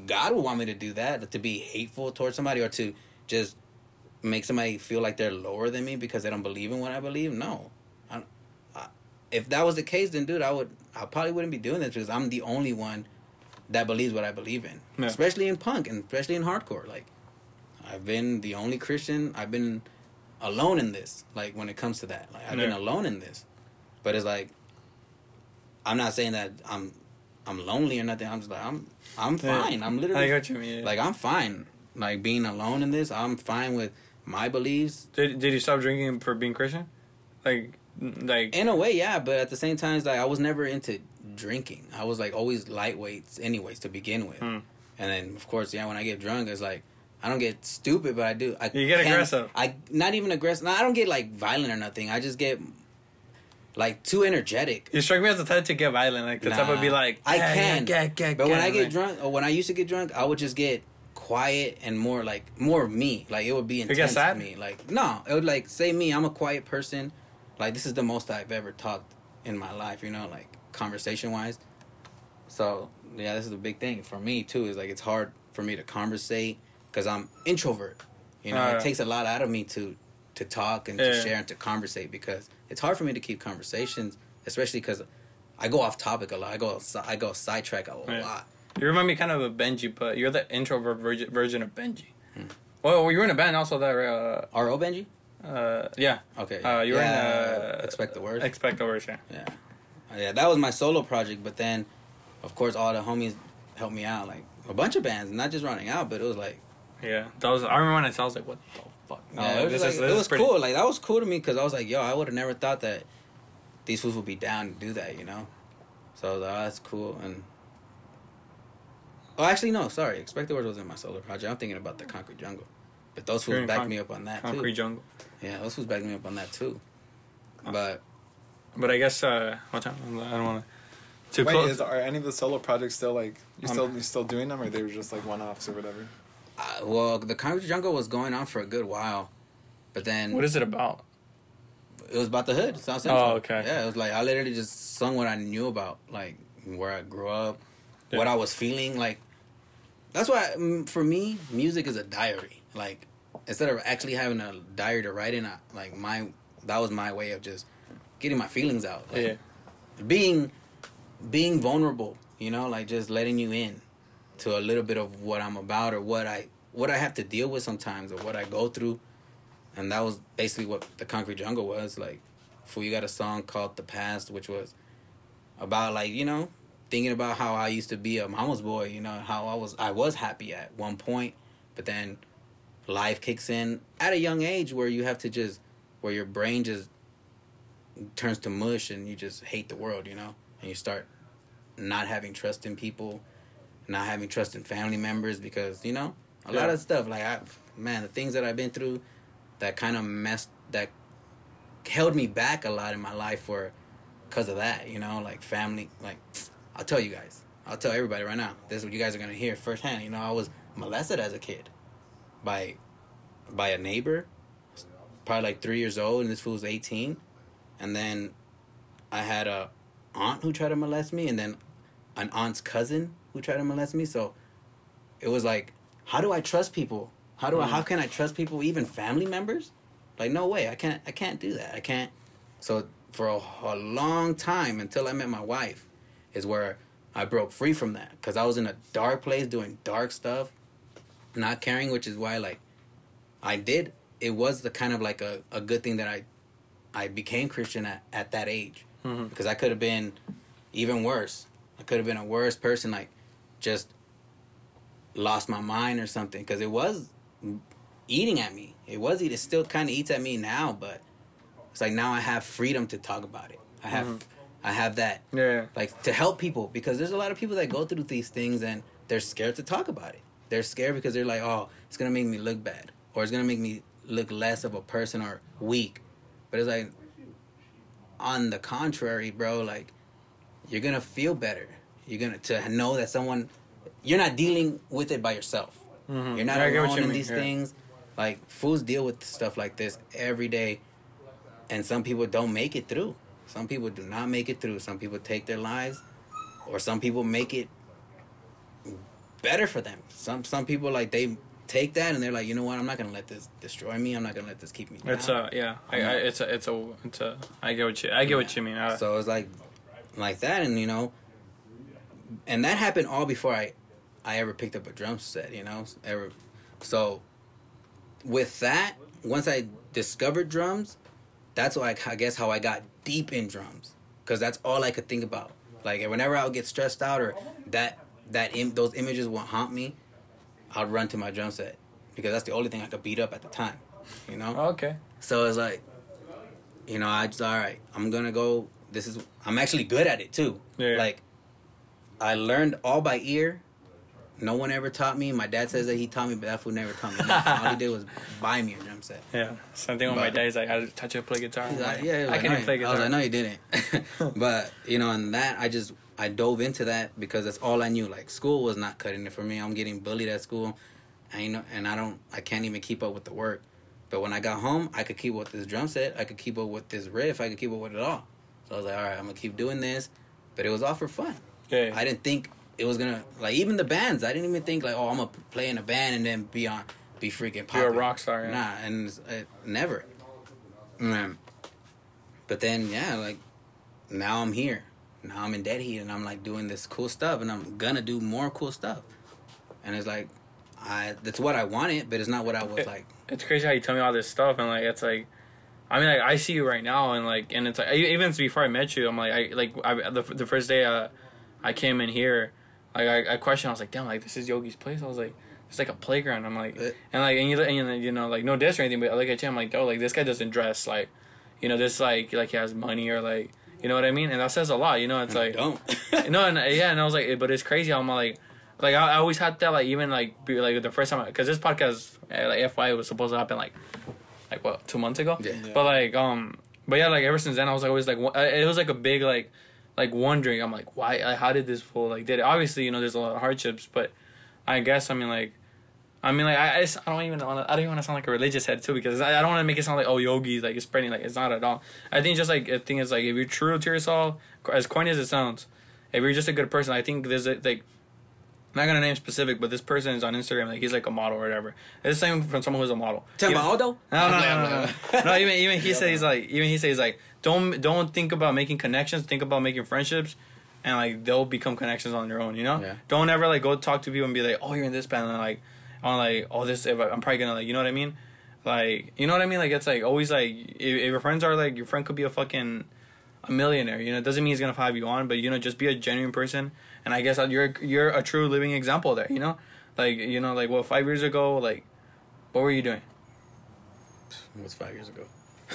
S3: God would want me to do that, to be hateful towards somebody or to just make somebody feel like they're lower than me because they don't believe in what I believe. No, I, I, if that was the case, then dude, I would, I probably wouldn't be doing this because I'm the only one that believes what I believe in,
S2: Yeah.
S3: especially in punk and especially in hardcore. Like, I've been the only Christian. I've been alone in this. Like when it comes to that, like I've been alone in this. But it's like, I'm not saying that I'm, I'm lonely or nothing. I'm just like I'm, I'm
S2: Yeah.
S3: fine. I'm
S2: I
S3: literally
S2: got you. Yeah.
S3: like I'm fine. Like being alone in this, I'm fine with my beliefs.
S2: did did you stop drinking for being Christian? Like, like
S3: In a way, yeah, but at the same time, it's like I was never into drinking. I was like always lightweights, anyways, to begin with.
S2: Hmm.
S3: And then, of course, yeah, when I get drunk, it's like I don't get stupid, but I do. I
S2: You get aggressive.
S3: I not even aggressive. No, I don't get like violent or nothing. I just get like too energetic.
S2: you struck me as the type to get violent. Like the type would be
S3: Nah,
S2: like,
S3: I can,
S2: yeah, get, get,
S3: but when
S2: get,"
S3: I get drunk, or when I used to get drunk, I would just get quiet and more like more of me. Like it would be intense to me. Like no, it would like say me. I'm a quiet person. Like this is the most I've ever talked in my life. You know, like conversation wise. So yeah, this is a big thing for me too. Is like it's hard for me to conversate because I'm introvert. You know,
S2: Alright.
S3: it takes a lot out of me to to talk and
S2: Yeah.
S3: to share and to conversate because it's hard for me to keep conversations, especially because I go off topic a lot. I go I go sidetrack a
S2: Yeah. You remind me kind of of Benji, but you're the introvert version, version of Benji.
S3: Hmm.
S2: Well, you were in a band also that, uh,
S3: R.O. Benji?
S2: uh, yeah.
S3: Okay.
S2: Uh, you were
S3: yeah,
S2: in, uh,
S3: Expect the Worst.
S2: Expect the worst, yeah.
S3: yeah. Uh, Yeah, that was my solo project, but then, of course, all the homies helped me out. Like, a bunch of bands, not just running out, but it was like,
S2: Yeah. That was, I remember when I saw, I was like, what the fuck? No,
S3: yeah, it was,
S2: this
S3: like-
S2: is,
S3: it was
S2: pretty.
S3: cool. Like, that was cool to me because I was like, yo, I would have never thought that these fools would be down to do that, you know? So I was like, oh, that's cool. And, oh, actually, no, sorry. Expect the Worst wasn't my solo project. I'm thinking about the Concrete Jungle. But those
S2: You're
S3: fools backed
S2: Conc-
S3: me up on that,
S2: Concrete
S3: too.
S2: Jungle.
S3: Yeah, those fools backed me up on that, too. But,
S2: But I guess, uh, what time? I don't want to. Too
S4: Wait,
S2: close.
S4: is, are any of the solo projects still like you
S2: Um,
S4: still you still doing them, or they were just like one offs or whatever?
S3: uh, well, the Concrete Jungle was going on for a good while. But then
S2: what is it about?
S3: it was about the hood, South Central.
S2: Oh, okay.
S3: Yeah, it was like I literally just sung what I knew about, like where I grew up, what I was feeling. Like that's why mm, for me, music is a diary. Like instead of actually having a diary to write in, I, like my that was my way of just getting my feelings out. Like,
S2: Yeah.
S3: being being vulnerable, you know, like just letting you in to a little bit of what I'm about or what I what I have to deal with sometimes or what I go through. And that was basically what the Concrete Jungle was like. For you got a song called "The Past," which was about like you know thinking about how I used to be a mama's boy. You know how I was I was happy at one point, but then life kicks in at a young age where you have to just where your brain just turns to mush and you just hate the world, you know, and you start not having trust in people, not having trust in family members because you know a lot of stuff like I man the things that I've been through that kind of messed that held me back a lot in my life for because of that, you know, like family like I'll tell you guys. I'll tell everybody right now. This is what you guys are gonna hear firsthand. You know, I was molested as a kid by by a neighbor, probably like three years old, and this fool was eighteen. And then I had a aunt who tried to molest me, and then an aunt's cousin who tried to molest me. So it was like, how do I trust people? How do I? How can I trust people, even family members? Like, no way. I can't. I can't do that. I can't. So for a, a long time until I met my wife, is where I broke free from that because I was in a dark place doing dark stuff, not caring, which is why like I did. It was the kind of like a, a good thing that I I became Christian at, at that age
S2: Mhm.
S3: because I could have been even worse. I could have been a worse person, like just lost my mind or something. Because it was eating at me. It was eat. It still kind of eats at me now, but it's like now I have freedom to talk about it. I have
S2: Mhm.
S3: I have that
S2: Yeah.
S3: like to help people because there's a lot of people that go through these things and they're scared to talk about it. They're scared because they're like, oh, it's gonna make me look bad or it's gonna make me look less of a person or weak. But it's like, on the contrary, bro, like you're gonna feel better. You're gonna to know that someone, you're not dealing with it by yourself.
S2: Mhm.
S3: You're not
S2: Yeah,
S3: alone
S2: you
S3: in
S2: mean,
S3: these
S2: yeah.
S3: things. Like fools deal with stuff like this every day, and some people don't make it through. Some people do not make it through. Some people take their lives, or some people make it better for them. Some some people like they take that and they're like, you know what? I'm not gonna let this destroy me. I'm not gonna let this keep me down.
S2: It's a yeah. I, I it's a it's a it's a. I get what you I get what you mean. Uh,
S3: so it's like like that, and you know, and that happened all before I I ever picked up a drum set. You know, ever. So with that, once I discovered drums, that's why I, I guess how I got deep in drums because that's all I could think about. Like whenever I would get stressed out or that that Im- those images would haunt me, I'd run to my drum set because that's the only thing I could beat up at the time. You know.
S2: Oh, okay.
S3: So it's like, you know, I just all right. I'm gonna go. This is. I'm actually good at it too.
S2: Yeah.
S3: Like, I learned all by ear. No one ever taught me. My dad says that he taught me, but that fool never taught me. all he did was buy me a drum set.
S2: Yeah. Same thing with my
S3: But-
S2: dad. He's like, I touch it, play guitar.
S3: Like,
S2: like,
S3: yeah,
S2: I
S3: like,
S2: can't
S3: no,
S2: even play
S3: I
S2: guitar.
S3: was like, no, you didn't. but you know, and that I just I dove into that because that's all I knew. Like school was not cutting it for me. I'm getting bullied at school, and you know, and I don't, I can't even keep up with the work. But when I got home, I could keep up with this drum set. I could keep up with this riff. I could keep up with it all. So I was like, all right, I'm gonna keep doing this. But it was all for fun.
S2: yeah.
S3: I didn't think it was gonna like even the bands. I didn't even think like, oh, I'm gonna play in a band and then be on, be freaking. Popular.
S2: You're a rock star. Yeah.
S3: Nah, and uh, never. Mm. But then, yeah, like now I'm here. Now I'm in Dead Heat, and I'm like doing this cool stuff, and I'm gonna do more cool stuff. And it's like, I that's what I wanted, but it's not what I was
S2: It-
S3: like.
S2: it's crazy how you tell me all this stuff and like it's like I mean like I see you right now and like and it's like even before I met you I'm like I like I, the, the first day uh, I came in here like I, I questioned I was like damn like this is Yogi's place I was like it's like a playground I'm like
S3: Uh,
S2: and like and you and, you- you know like no diss or anything but I look at you I'm like oh like this guy doesn't dress like you know this like like he has money or like you know what I mean and that says a lot you know it's like
S3: don't.
S2: no, and yeah, and I was like, but it's crazy how I'm like, like I, I always had that like even like be, like the first time because this podcast uh, like FY was supposed to happen like like what two months ago,
S3: Yeah.
S2: but like um but yeah like ever since then I was like, always like it was like a big like like wondering I'm like why like, how did this fool like did it obviously you know there's a lot of hardships but I guess I mean like. I mean, like I, I, just, I don't even want to. I don't even want to sound like a religious head too, because I, I don't want to make it sound like oh yogi like it's spreading like it's not at all. I think just like the thing is like if you're true to yourself, as corny as it sounds, if you're just a good person, I think there's a, like I'm not gonna name specific, but this person is on Instagram, like he's like a model or whatever. It's the same from someone who's a model.
S3: Tell
S2: Even-
S3: about Aldo?
S2: No, no, no, no, no. no even even he says like even he says like don't don't think about making connections, think about making friendships, and like they'll become connections on their own. You know.
S3: Yeah.
S2: Don't ever like go talk to people and be like, oh, you're in this band, and like, on like, oh, this, I'm probably gonna like, you know what I mean? Like, you know what I mean? Like, it's like always like if, if your friends are like your friend could be a fucking a millionaire. You know, it doesn't mean he's gonna have you on, but you know, just be a genuine person. And I guess you're you're a true living example there. You know, like you know, like what five years ago, like what were you doing?
S3: What's five years ago.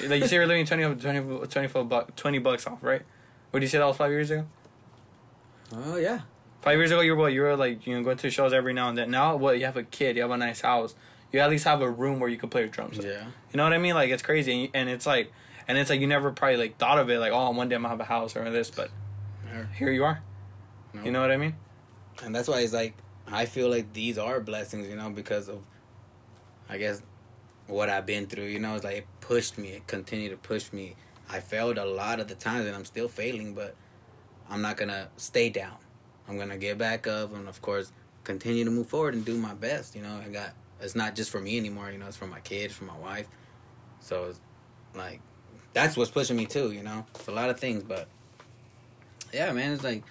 S2: Like you say you're living 20, 20, 20, buck, 20 bucks off, right? What did you say that was five years ago?
S3: Oh yeah.
S2: Five years ago, you were what? You were like you know going to shows every now and then. Now, what? You have a kid. You have a nice house. You at least have a room where you can play your drums.
S3: Yeah.
S2: You know what I mean? Like it's crazy, and it's like, and it's like you never probably like thought of it like, oh, one day I'm gonna have a house or this, but
S3: Yeah.
S2: here you are.
S3: No.
S2: You know what I mean?
S3: and that's why it's like I feel like these are blessings, you know, because of I guess what I've been through. You know, it's like it pushed me. It continued to push me. I failed a lot of the times, and I'm still failing, but I'm not gonna stay down. I'm gonna get back up, and of course, continue to move forward and do my best. You know, I got it's not just for me anymore. You know, it's for my kids, for my wife. So it's like that's what's pushing me too. You know, it's a lot of things, but yeah, man, it's like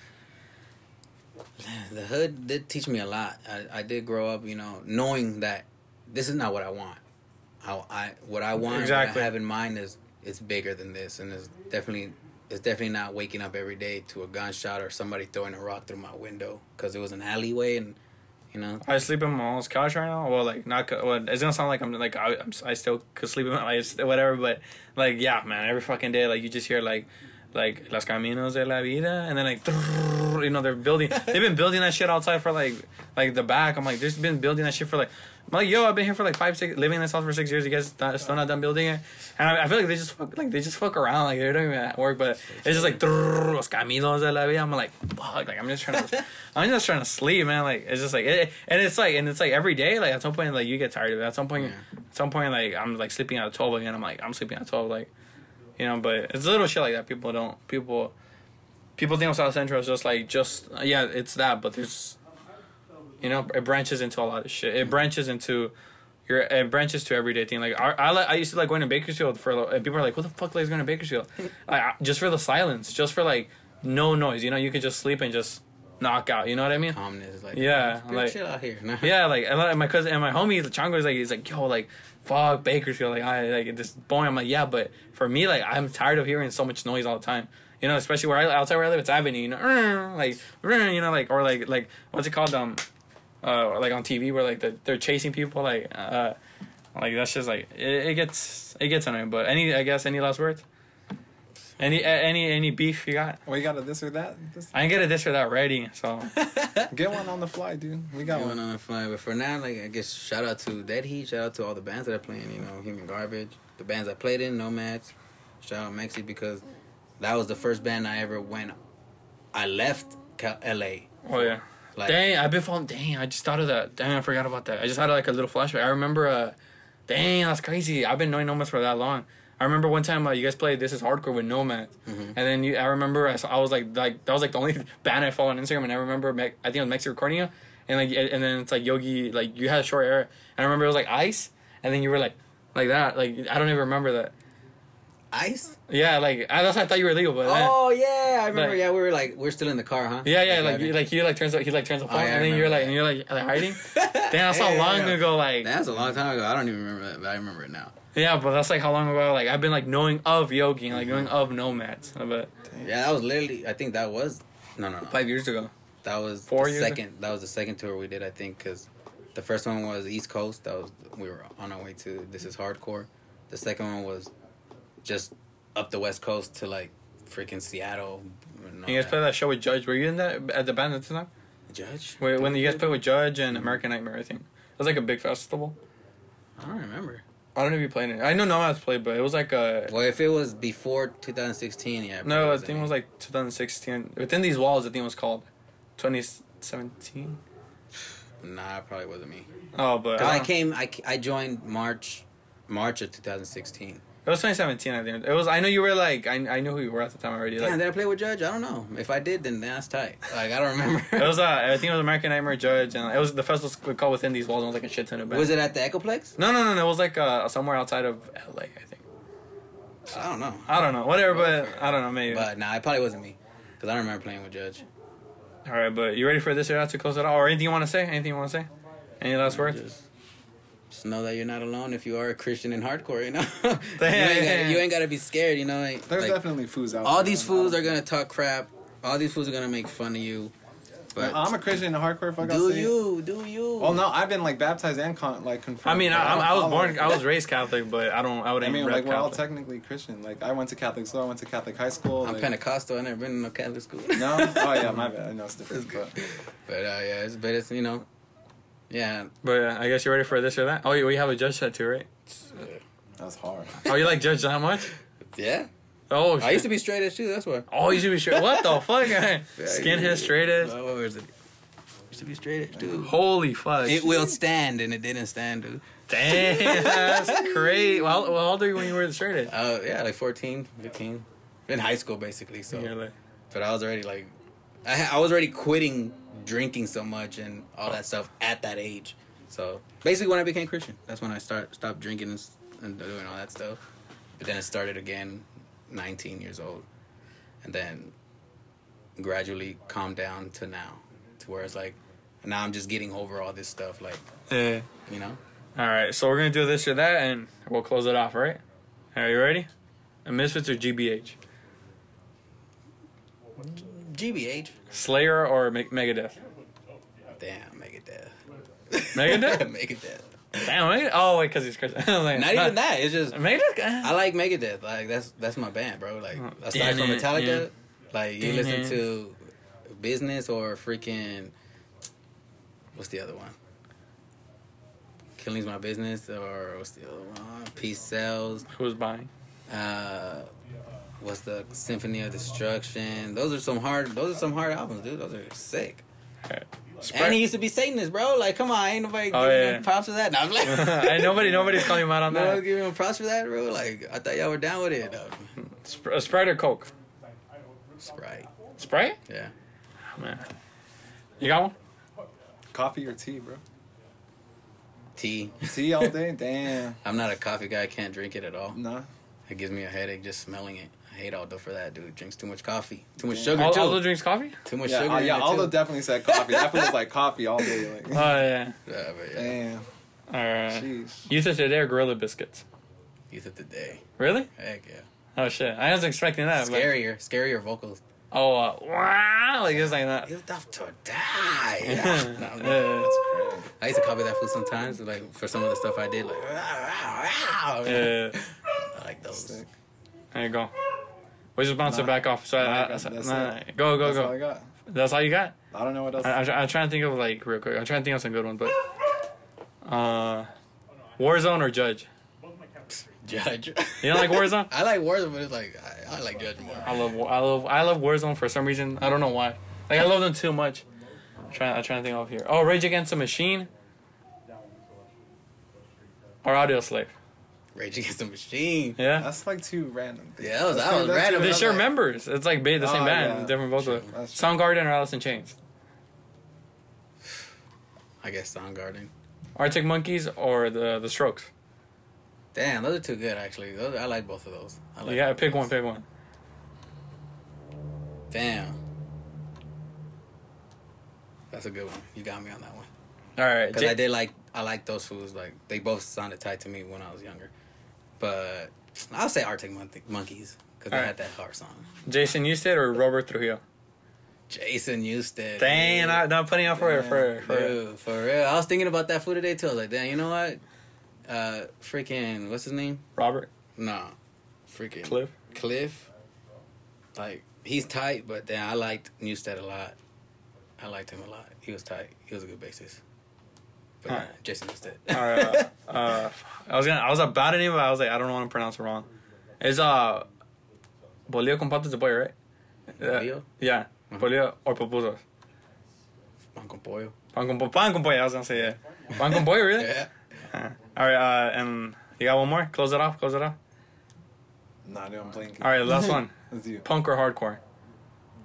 S3: the hood did teach me a lot. I, I did grow up, you know, knowing that this is not what I want. I, I what I want,
S2: Exactly.
S3: what I have in mind is it's bigger than this, and it's definitely it's definitely not waking up every day to a gunshot or somebody throwing a rock through my window because it was an alleyway, and you know,
S2: I sleep in my mom's couch right now. Well, like not. Well, it's gonna sound like I'm like I, I'm, I still could sleep in my whatever. But like yeah, man, every fucking day like you just hear like like los caminos de la vida, and then like you know they're building. They've been building that shit outside for like like the back. I'm like, there's been building that shit for like. I'm like, yo, I've been here for like five, six, living in this house for six years. You guys not, still not done building it, and I, I feel like they just fuck, like they just fuck around, like they're not even at work, but it's just like los caminos de la vida. I'm like, fuck, like I'm just trying to, I'm just trying to sleep, man. Like it's just like, it, and it's like, and it's like every day, like at some point, like you get tired of it. At some point,
S3: Yeah.
S2: at some point, like I'm like sleeping at twelve again. I'm like, I'm sleeping at twelve, like, you know. But it's little shit like that. People don't, people, people think of South Central is just like just yeah, it's that, but there's You know, it branches into a lot of shit. It branches into your it branches to everyday thing. Like I, I, like, I used to like going to Bakersfield for, a little- and people are like, "Who the fuck likes going to Bakersfield?" like just for the silence, just for like no noise. You know, you could just sleep and just knock out. You know what I mean?
S3: Calmness, like
S2: Yeah,
S3: "Good
S2: like-
S3: chill out here. Nah.
S2: Yeah, like and like, my cousin and my homie the Chango is like he's like yo like fuck Bakersfield like I like this boy I'm like yeah but for me like I'm tired of hearing so much noise all the time you know especially where I outside where I live it's Avenue you know like you know like or like like what's it called um uh like on TV where like the, they're chasing people like uh like that's just like it, it gets it gets annoying but any I guess any last words any a- any any beef you got
S4: We got a this or that. This,
S2: I can get a this or that ready so
S4: get one on the fly, dude. We got
S3: Going
S4: one.
S3: on the fly, but for now, like I guess, shout out to Dead Heat, shout out to all the bands that are playing. You know, Human Garbage, the bands I played in, Nomads. Shout out Mexi because that was the first band I ever went. I left L.A.
S2: oh yeah.
S3: Like,
S2: dang, I've been following. Dang, I just thought of that. Dang, I forgot about that. I just had like a little flashback. I remember. Uh, dang, that's crazy. I've been knowing Nomads for that long. I remember one time uh, you guys played This Is Hardcore with Nomads, and then you. I remember I, saw, I was like like that was like the only band I followed on Instagram, and I remember Me- I think it was Mexi recording you, and like and then it's like Yogi like you had a short hair, and I remember it was like Ice, and then you were like like that. Like I don't even remember that.
S3: Ice.
S2: Yeah, like I, that's why I thought you were illegal, but then-
S3: Oh yeah, I remember.
S2: Like-
S3: yeah, we were like we're still in the car, huh?
S2: Yeah, yeah, like you, like he like turns out he like turns the oh, phone,
S3: Oh, yeah,
S2: and then you're like
S3: that.
S2: and you're like, like hiding. Damn, that's how
S3: Yeah,
S2: long
S3: yeah.
S2: ago. Like
S3: That's a long time ago. I don't even remember that, but I remember it now.
S2: yeah, but that's like how long ago. Like I've been like knowing of Yogi, and, like knowing mm-hmm. of Nomads, but
S3: Yeah, that was literally. I think that was. No, no, no.
S2: five years ago.
S3: That was
S2: Four
S3: the
S2: years
S3: second. That was the second tour we did. I think because the first one was East Coast. That was we were on our way to. This is hardcore. The second one was just up the West Coast to like freaking Seattle.
S2: You guys
S3: that.
S2: played that show with Judge. Were you in that at the band at the time?
S3: Judge?
S2: When, when you guys played with Judge and American Nightmare, I think it was like a big festival.
S3: I don't remember.
S2: I don't know if you played it. I know Nomads played, but it was like a
S3: Well, if it was before 2016, yeah.
S2: no. I think it was like 2016. Within these walls, I think it was called 2017.
S3: Nah, it probably wasn't me.
S2: Oh, but I
S3: I came, I, I joined March, March of 2016.
S2: It was 2017. I think it was. I know you were like. I I knew who you were at the time already.
S3: Damn,
S2: Like,
S3: did I play with Judge? I don't know. If I did, then that's tight. Like I don't remember.
S2: it was. Uh, I think it was American Nightmare Judge, and it was the festival was called Within These Walls. And it was like a shit ton of bands.
S3: was it at the Echoplex?
S2: No, no, no, no. It was like uh, somewhere outside of LA. I think.
S3: I don't know.
S2: I don't know. Whatever, but I don't know. Maybe.
S3: But nah, it probably wasn't me. Because I don't remember playing with Judge.
S2: All right, but you ready for this or that to close it out, or anything you want to say? Anything you want to say? Any last words?
S3: Just, just know that you're not alone if you are a Christian in hardcore, you know? you, ain't
S2: Yeah, yeah,
S3: gotta, you ain't gotta be scared, you know? Like,
S4: There's
S3: like,
S4: definitely fools out there.
S3: all
S4: there.
S3: these fools are gonna talk crap. All these fools are gonna make fun of you. But
S4: I'm a Christian in hardcore. Fuck,
S3: do you, do you.
S4: Well, no, I've been like baptized and con- like confirmed.
S2: I mean,
S4: but
S2: I,
S4: don't
S2: I was born. I was raised Catholic, but I don't. I
S4: I
S2: wouldn't
S4: mean,
S2: rep
S4: like we're all technically Christian. Like I went to Catholic school. I went to Catholic high school.
S3: I'm
S4: like,
S3: Pentecostal. i never been in no Catholic school.
S4: No, oh yeah, my bad. I know it's different. But
S3: But uh, yeah, it's, but it's, you know, yeah.
S2: But uh, I guess you're ready for this or that. Oh, we have a judge set too, right?
S4: that's hard.
S2: Oh, you like judge that much?
S3: Yeah.
S2: Oh,
S3: I used to be straight edge too, that's why.
S2: Oh, you should be straight. What the fuck? Skinhead, straight edge.
S3: Uh, what was it? Used to be straight edge, dude.
S2: Holy fuck!
S3: It will stand, and it didn't stand, dude.
S2: Damn, that's great. Well, how old are you when you were the straight edge?
S3: Uh, yeah, like 14, 15. In high school, basically. So,
S2: You're like,
S3: but I was already like, I, I was already quitting drinking so much and all oh. that stuff at that age. So basically, when I became Christian, that's when I start stopped drinking and, and doing all that stuff. But then it started again, 19 years old, and then gradually calmed down to now, to where it's like, now I'm just getting over all this stuff, like
S2: yeah.
S3: you know.
S2: All right, so we're gonna do this or that, and we'll close it off. Right? Are you ready? A Misfits or GBH?
S3: GBH.
S2: Slayer or Me- Megadeth?
S3: Damn, Megadeth.
S2: Megadeth?
S3: Megadeth.
S2: Damn, Megadeth. Oh wait, because he's Christian. like,
S3: Not even that. It's just
S2: Megadeth.
S3: I like Megadeth. Like that's that's my band, bro. Like aside from Metallica, like you listen to Business or freaking what's the other one? Killing's my business or what's the other one? Peace sells.
S2: Who's buying?
S3: Uh, what's the Symphony of Destruction? Those are some hard. Those are some hard albums, dude. Those are sick.
S2: All right.
S3: And he used to be Satanist, bro. Like, come on, ain't nobody
S2: Oh,
S3: giving
S2: yeah.
S3: him props for that. No, I'm like,
S2: and nobody, nobody's calling him out on
S3: no one's
S2: that.
S3: giving him props for that, bro. Like, I thought y'all were down with it. though.
S2: Sp- uh, Sprite or Coke?
S3: Sprite.
S2: Sprite?
S3: Yeah.
S2: Man, you got one?
S4: Coffee or tea, bro?
S3: Tea.
S4: Tea all day? Damn.
S3: I'm not a coffee guy. I can't drink it at all.
S4: Nah.
S3: It gives me a headache just smelling it. I hate Aldo for that, dude. Drinks too much coffee. Too much sugar,
S2: Al-
S3: too.
S2: Aldo drinks coffee.
S3: Too much
S4: Yeah,
S3: sugar.
S4: uh, yeah.
S3: it,
S4: Aldo
S3: too.
S4: definitely said coffee. That feels like coffee all day. Like,
S2: Oh yeah.
S3: Yeah, but yeah.
S4: damn.
S2: All right.
S4: Jeez.
S2: Youth of today or Gorilla Biscuits?
S3: Youth of the day.
S2: Really?
S3: Heck yeah.
S2: Oh shit! I was expecting that. but-
S3: Scarier. Scarier vocals.
S2: Oh, uh, wow! Like it's like that.
S3: Youth of to die.
S2: Yeah.
S3: No, I'm-
S2: Yeah.
S3: I used to copy that food sometimes, like for some of the stuff I did, like.
S2: Yeah.
S3: I like those.
S4: Sick.
S2: There you go. We just bounce it back off. So I, I, nah, go go
S4: That's all I
S2: go.
S4: got.
S2: That's all you got.
S4: I don't know what else.
S2: I, I'm, I'm trying to think of like real quick. I'm trying to think of some good ones, but uh, Warzone or Judge?
S3: Judge.
S2: You don't like Warzone?
S3: I like Warzone, but it's like I, I like Judge more.
S2: I love I love I love Warzone for some reason. I don't know why. Like I love them too much. I'm trying I'm trying to think of here. Oh, Rage Against the Machine or Audioslave.
S3: Rage Against the Machine.
S2: Yeah.
S4: That's like too random. things.
S3: Yeah, that was,
S4: That's
S3: that
S4: too-
S3: was
S4: that's
S3: random.
S2: They
S3: but
S2: share
S3: like,
S2: members. It's like the same
S4: Oh,
S2: band,
S4: yeah.
S2: different vocals.
S4: That's true.
S2: Soundgarden or Alice in Chains.
S3: I guess Soundgarden.
S2: Arctic Monkeys or the the Strokes.
S3: Damn, those are too good actually. Those, I like both of those. I like
S2: You gotta pick
S3: of
S2: one. Pick one.
S3: Damn. That's a good one. You got me on that one.
S2: All right.
S3: Because
S2: Ja-
S3: I did like I like those foods. Like they both sounded tight to me when I was younger. But I'll say Arctic Mon- Monkeys because they
S2: Alright.
S3: had that heart song.
S2: Jason Newsted or Robert Trujillo.
S3: Jason Newsted.
S2: Dang,
S3: dude.
S2: not, not putting out for for for.
S3: Dude, for real. I was thinking about that food today too. I was like, damn, you know what? Uh, freaking, what's his name?
S2: Robert
S3: Nah, freaking
S2: Cliff.
S3: Cliff. Like he's tight, but then I liked Newsted a lot. I liked him a lot. He was tight. He was a good bassist. But yeah,
S2: Alright.
S3: Jason Newsted.
S2: All right. Uh, uh, I was gonna. I was about to name it. but I was like, I don't want to pronounce it wrong. It's uh, bolillo con patas de pollo, right? Uh,
S3: Bolillo?
S2: yeah,
S3: Mhm.
S2: bolillo or pupusas.
S3: Pan con pollo.
S2: Pan con, po- pan con pollo. I was gonna say yeah. Pan con pollo, really?
S3: Yeah.
S2: Uh, all right. Uh, and you got one more. Close it off. Close it off.
S4: Nah, dude, I'm playing.
S2: All right. Last one.
S4: Let's.
S2: Punk or hardcore?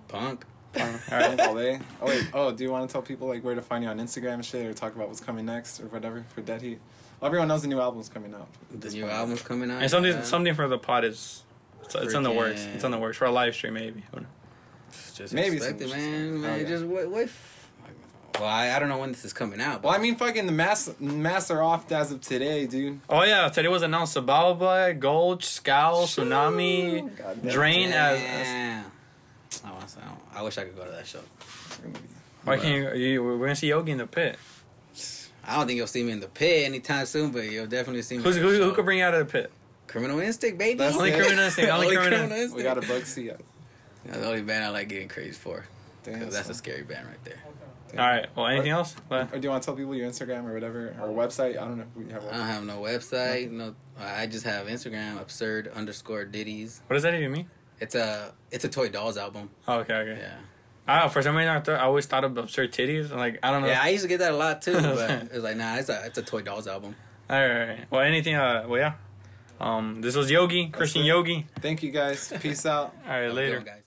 S3: Punk.
S2: Punk. All right.
S4: all day. Oh wait. Oh, do you want to tell people like where to find you on Instagram and shit, or talk about what's coming next or whatever for Dead Heat? Well, everyone knows the new album's coming out.
S3: The new
S4: point.
S3: album's coming out.
S2: And something
S3: yeah.
S2: something for the pod is. It's, it's in the works. It's in the works for a live stream maybe.
S3: Just
S4: Maybe
S3: expect it,
S4: some-
S3: man.
S4: Oh, yeah.
S3: Just wait. wait. Well, I, I don't know when this is coming out.
S4: Well,
S3: But
S4: I mean, fucking the masks masks are off as of today, dude.
S2: Oh yeah, today was announced Xibalba, Gulch, Scowl, Tsunami,
S4: God damn.
S2: Drain as. as
S3: Damn. I, want to- I wish I could go to that show.
S2: why can't you, you? We're gonna see Yogi in the pit.
S3: I don't think you'll see me in the pit anytime soon, but you'll definitely see me.
S2: Who's, who, who could bring you out of the pit?
S3: Criminal Instinct, baby.
S4: That's
S2: Only
S4: it.
S2: criminal instinct. Only, criminal.
S3: Instinct.
S4: We got a bug seat.
S3: That's the only band I like getting crazy for. 'Cause
S4: Damn,
S3: that's
S4: son.
S3: a scary band right there.
S2: All right. Well, anything else? What?
S4: Or do you want to tell people your Instagram or whatever, or website? I don't know. if We have
S3: I don't have no website. No, I just have Instagram. Absurd underscore ditties.
S2: What does that even mean?
S3: It's a it's a Toy Dolls album.
S2: Oh, okay, okay.
S3: Yeah.
S2: I don't know, for some reason, I, thought, I always thought of absurd titties. Like I don't know.
S3: Yeah, I used to get that a lot too, but it's like nah, it's a it's a Toy Dolls album.
S2: all, right, all right. Well, anything. Uh, well, yeah. Um, this was Yogi, Christian. Yogi.
S4: Thank you guys. Peace out.
S2: All right,
S3: Have a good
S2: later.
S3: one, guys.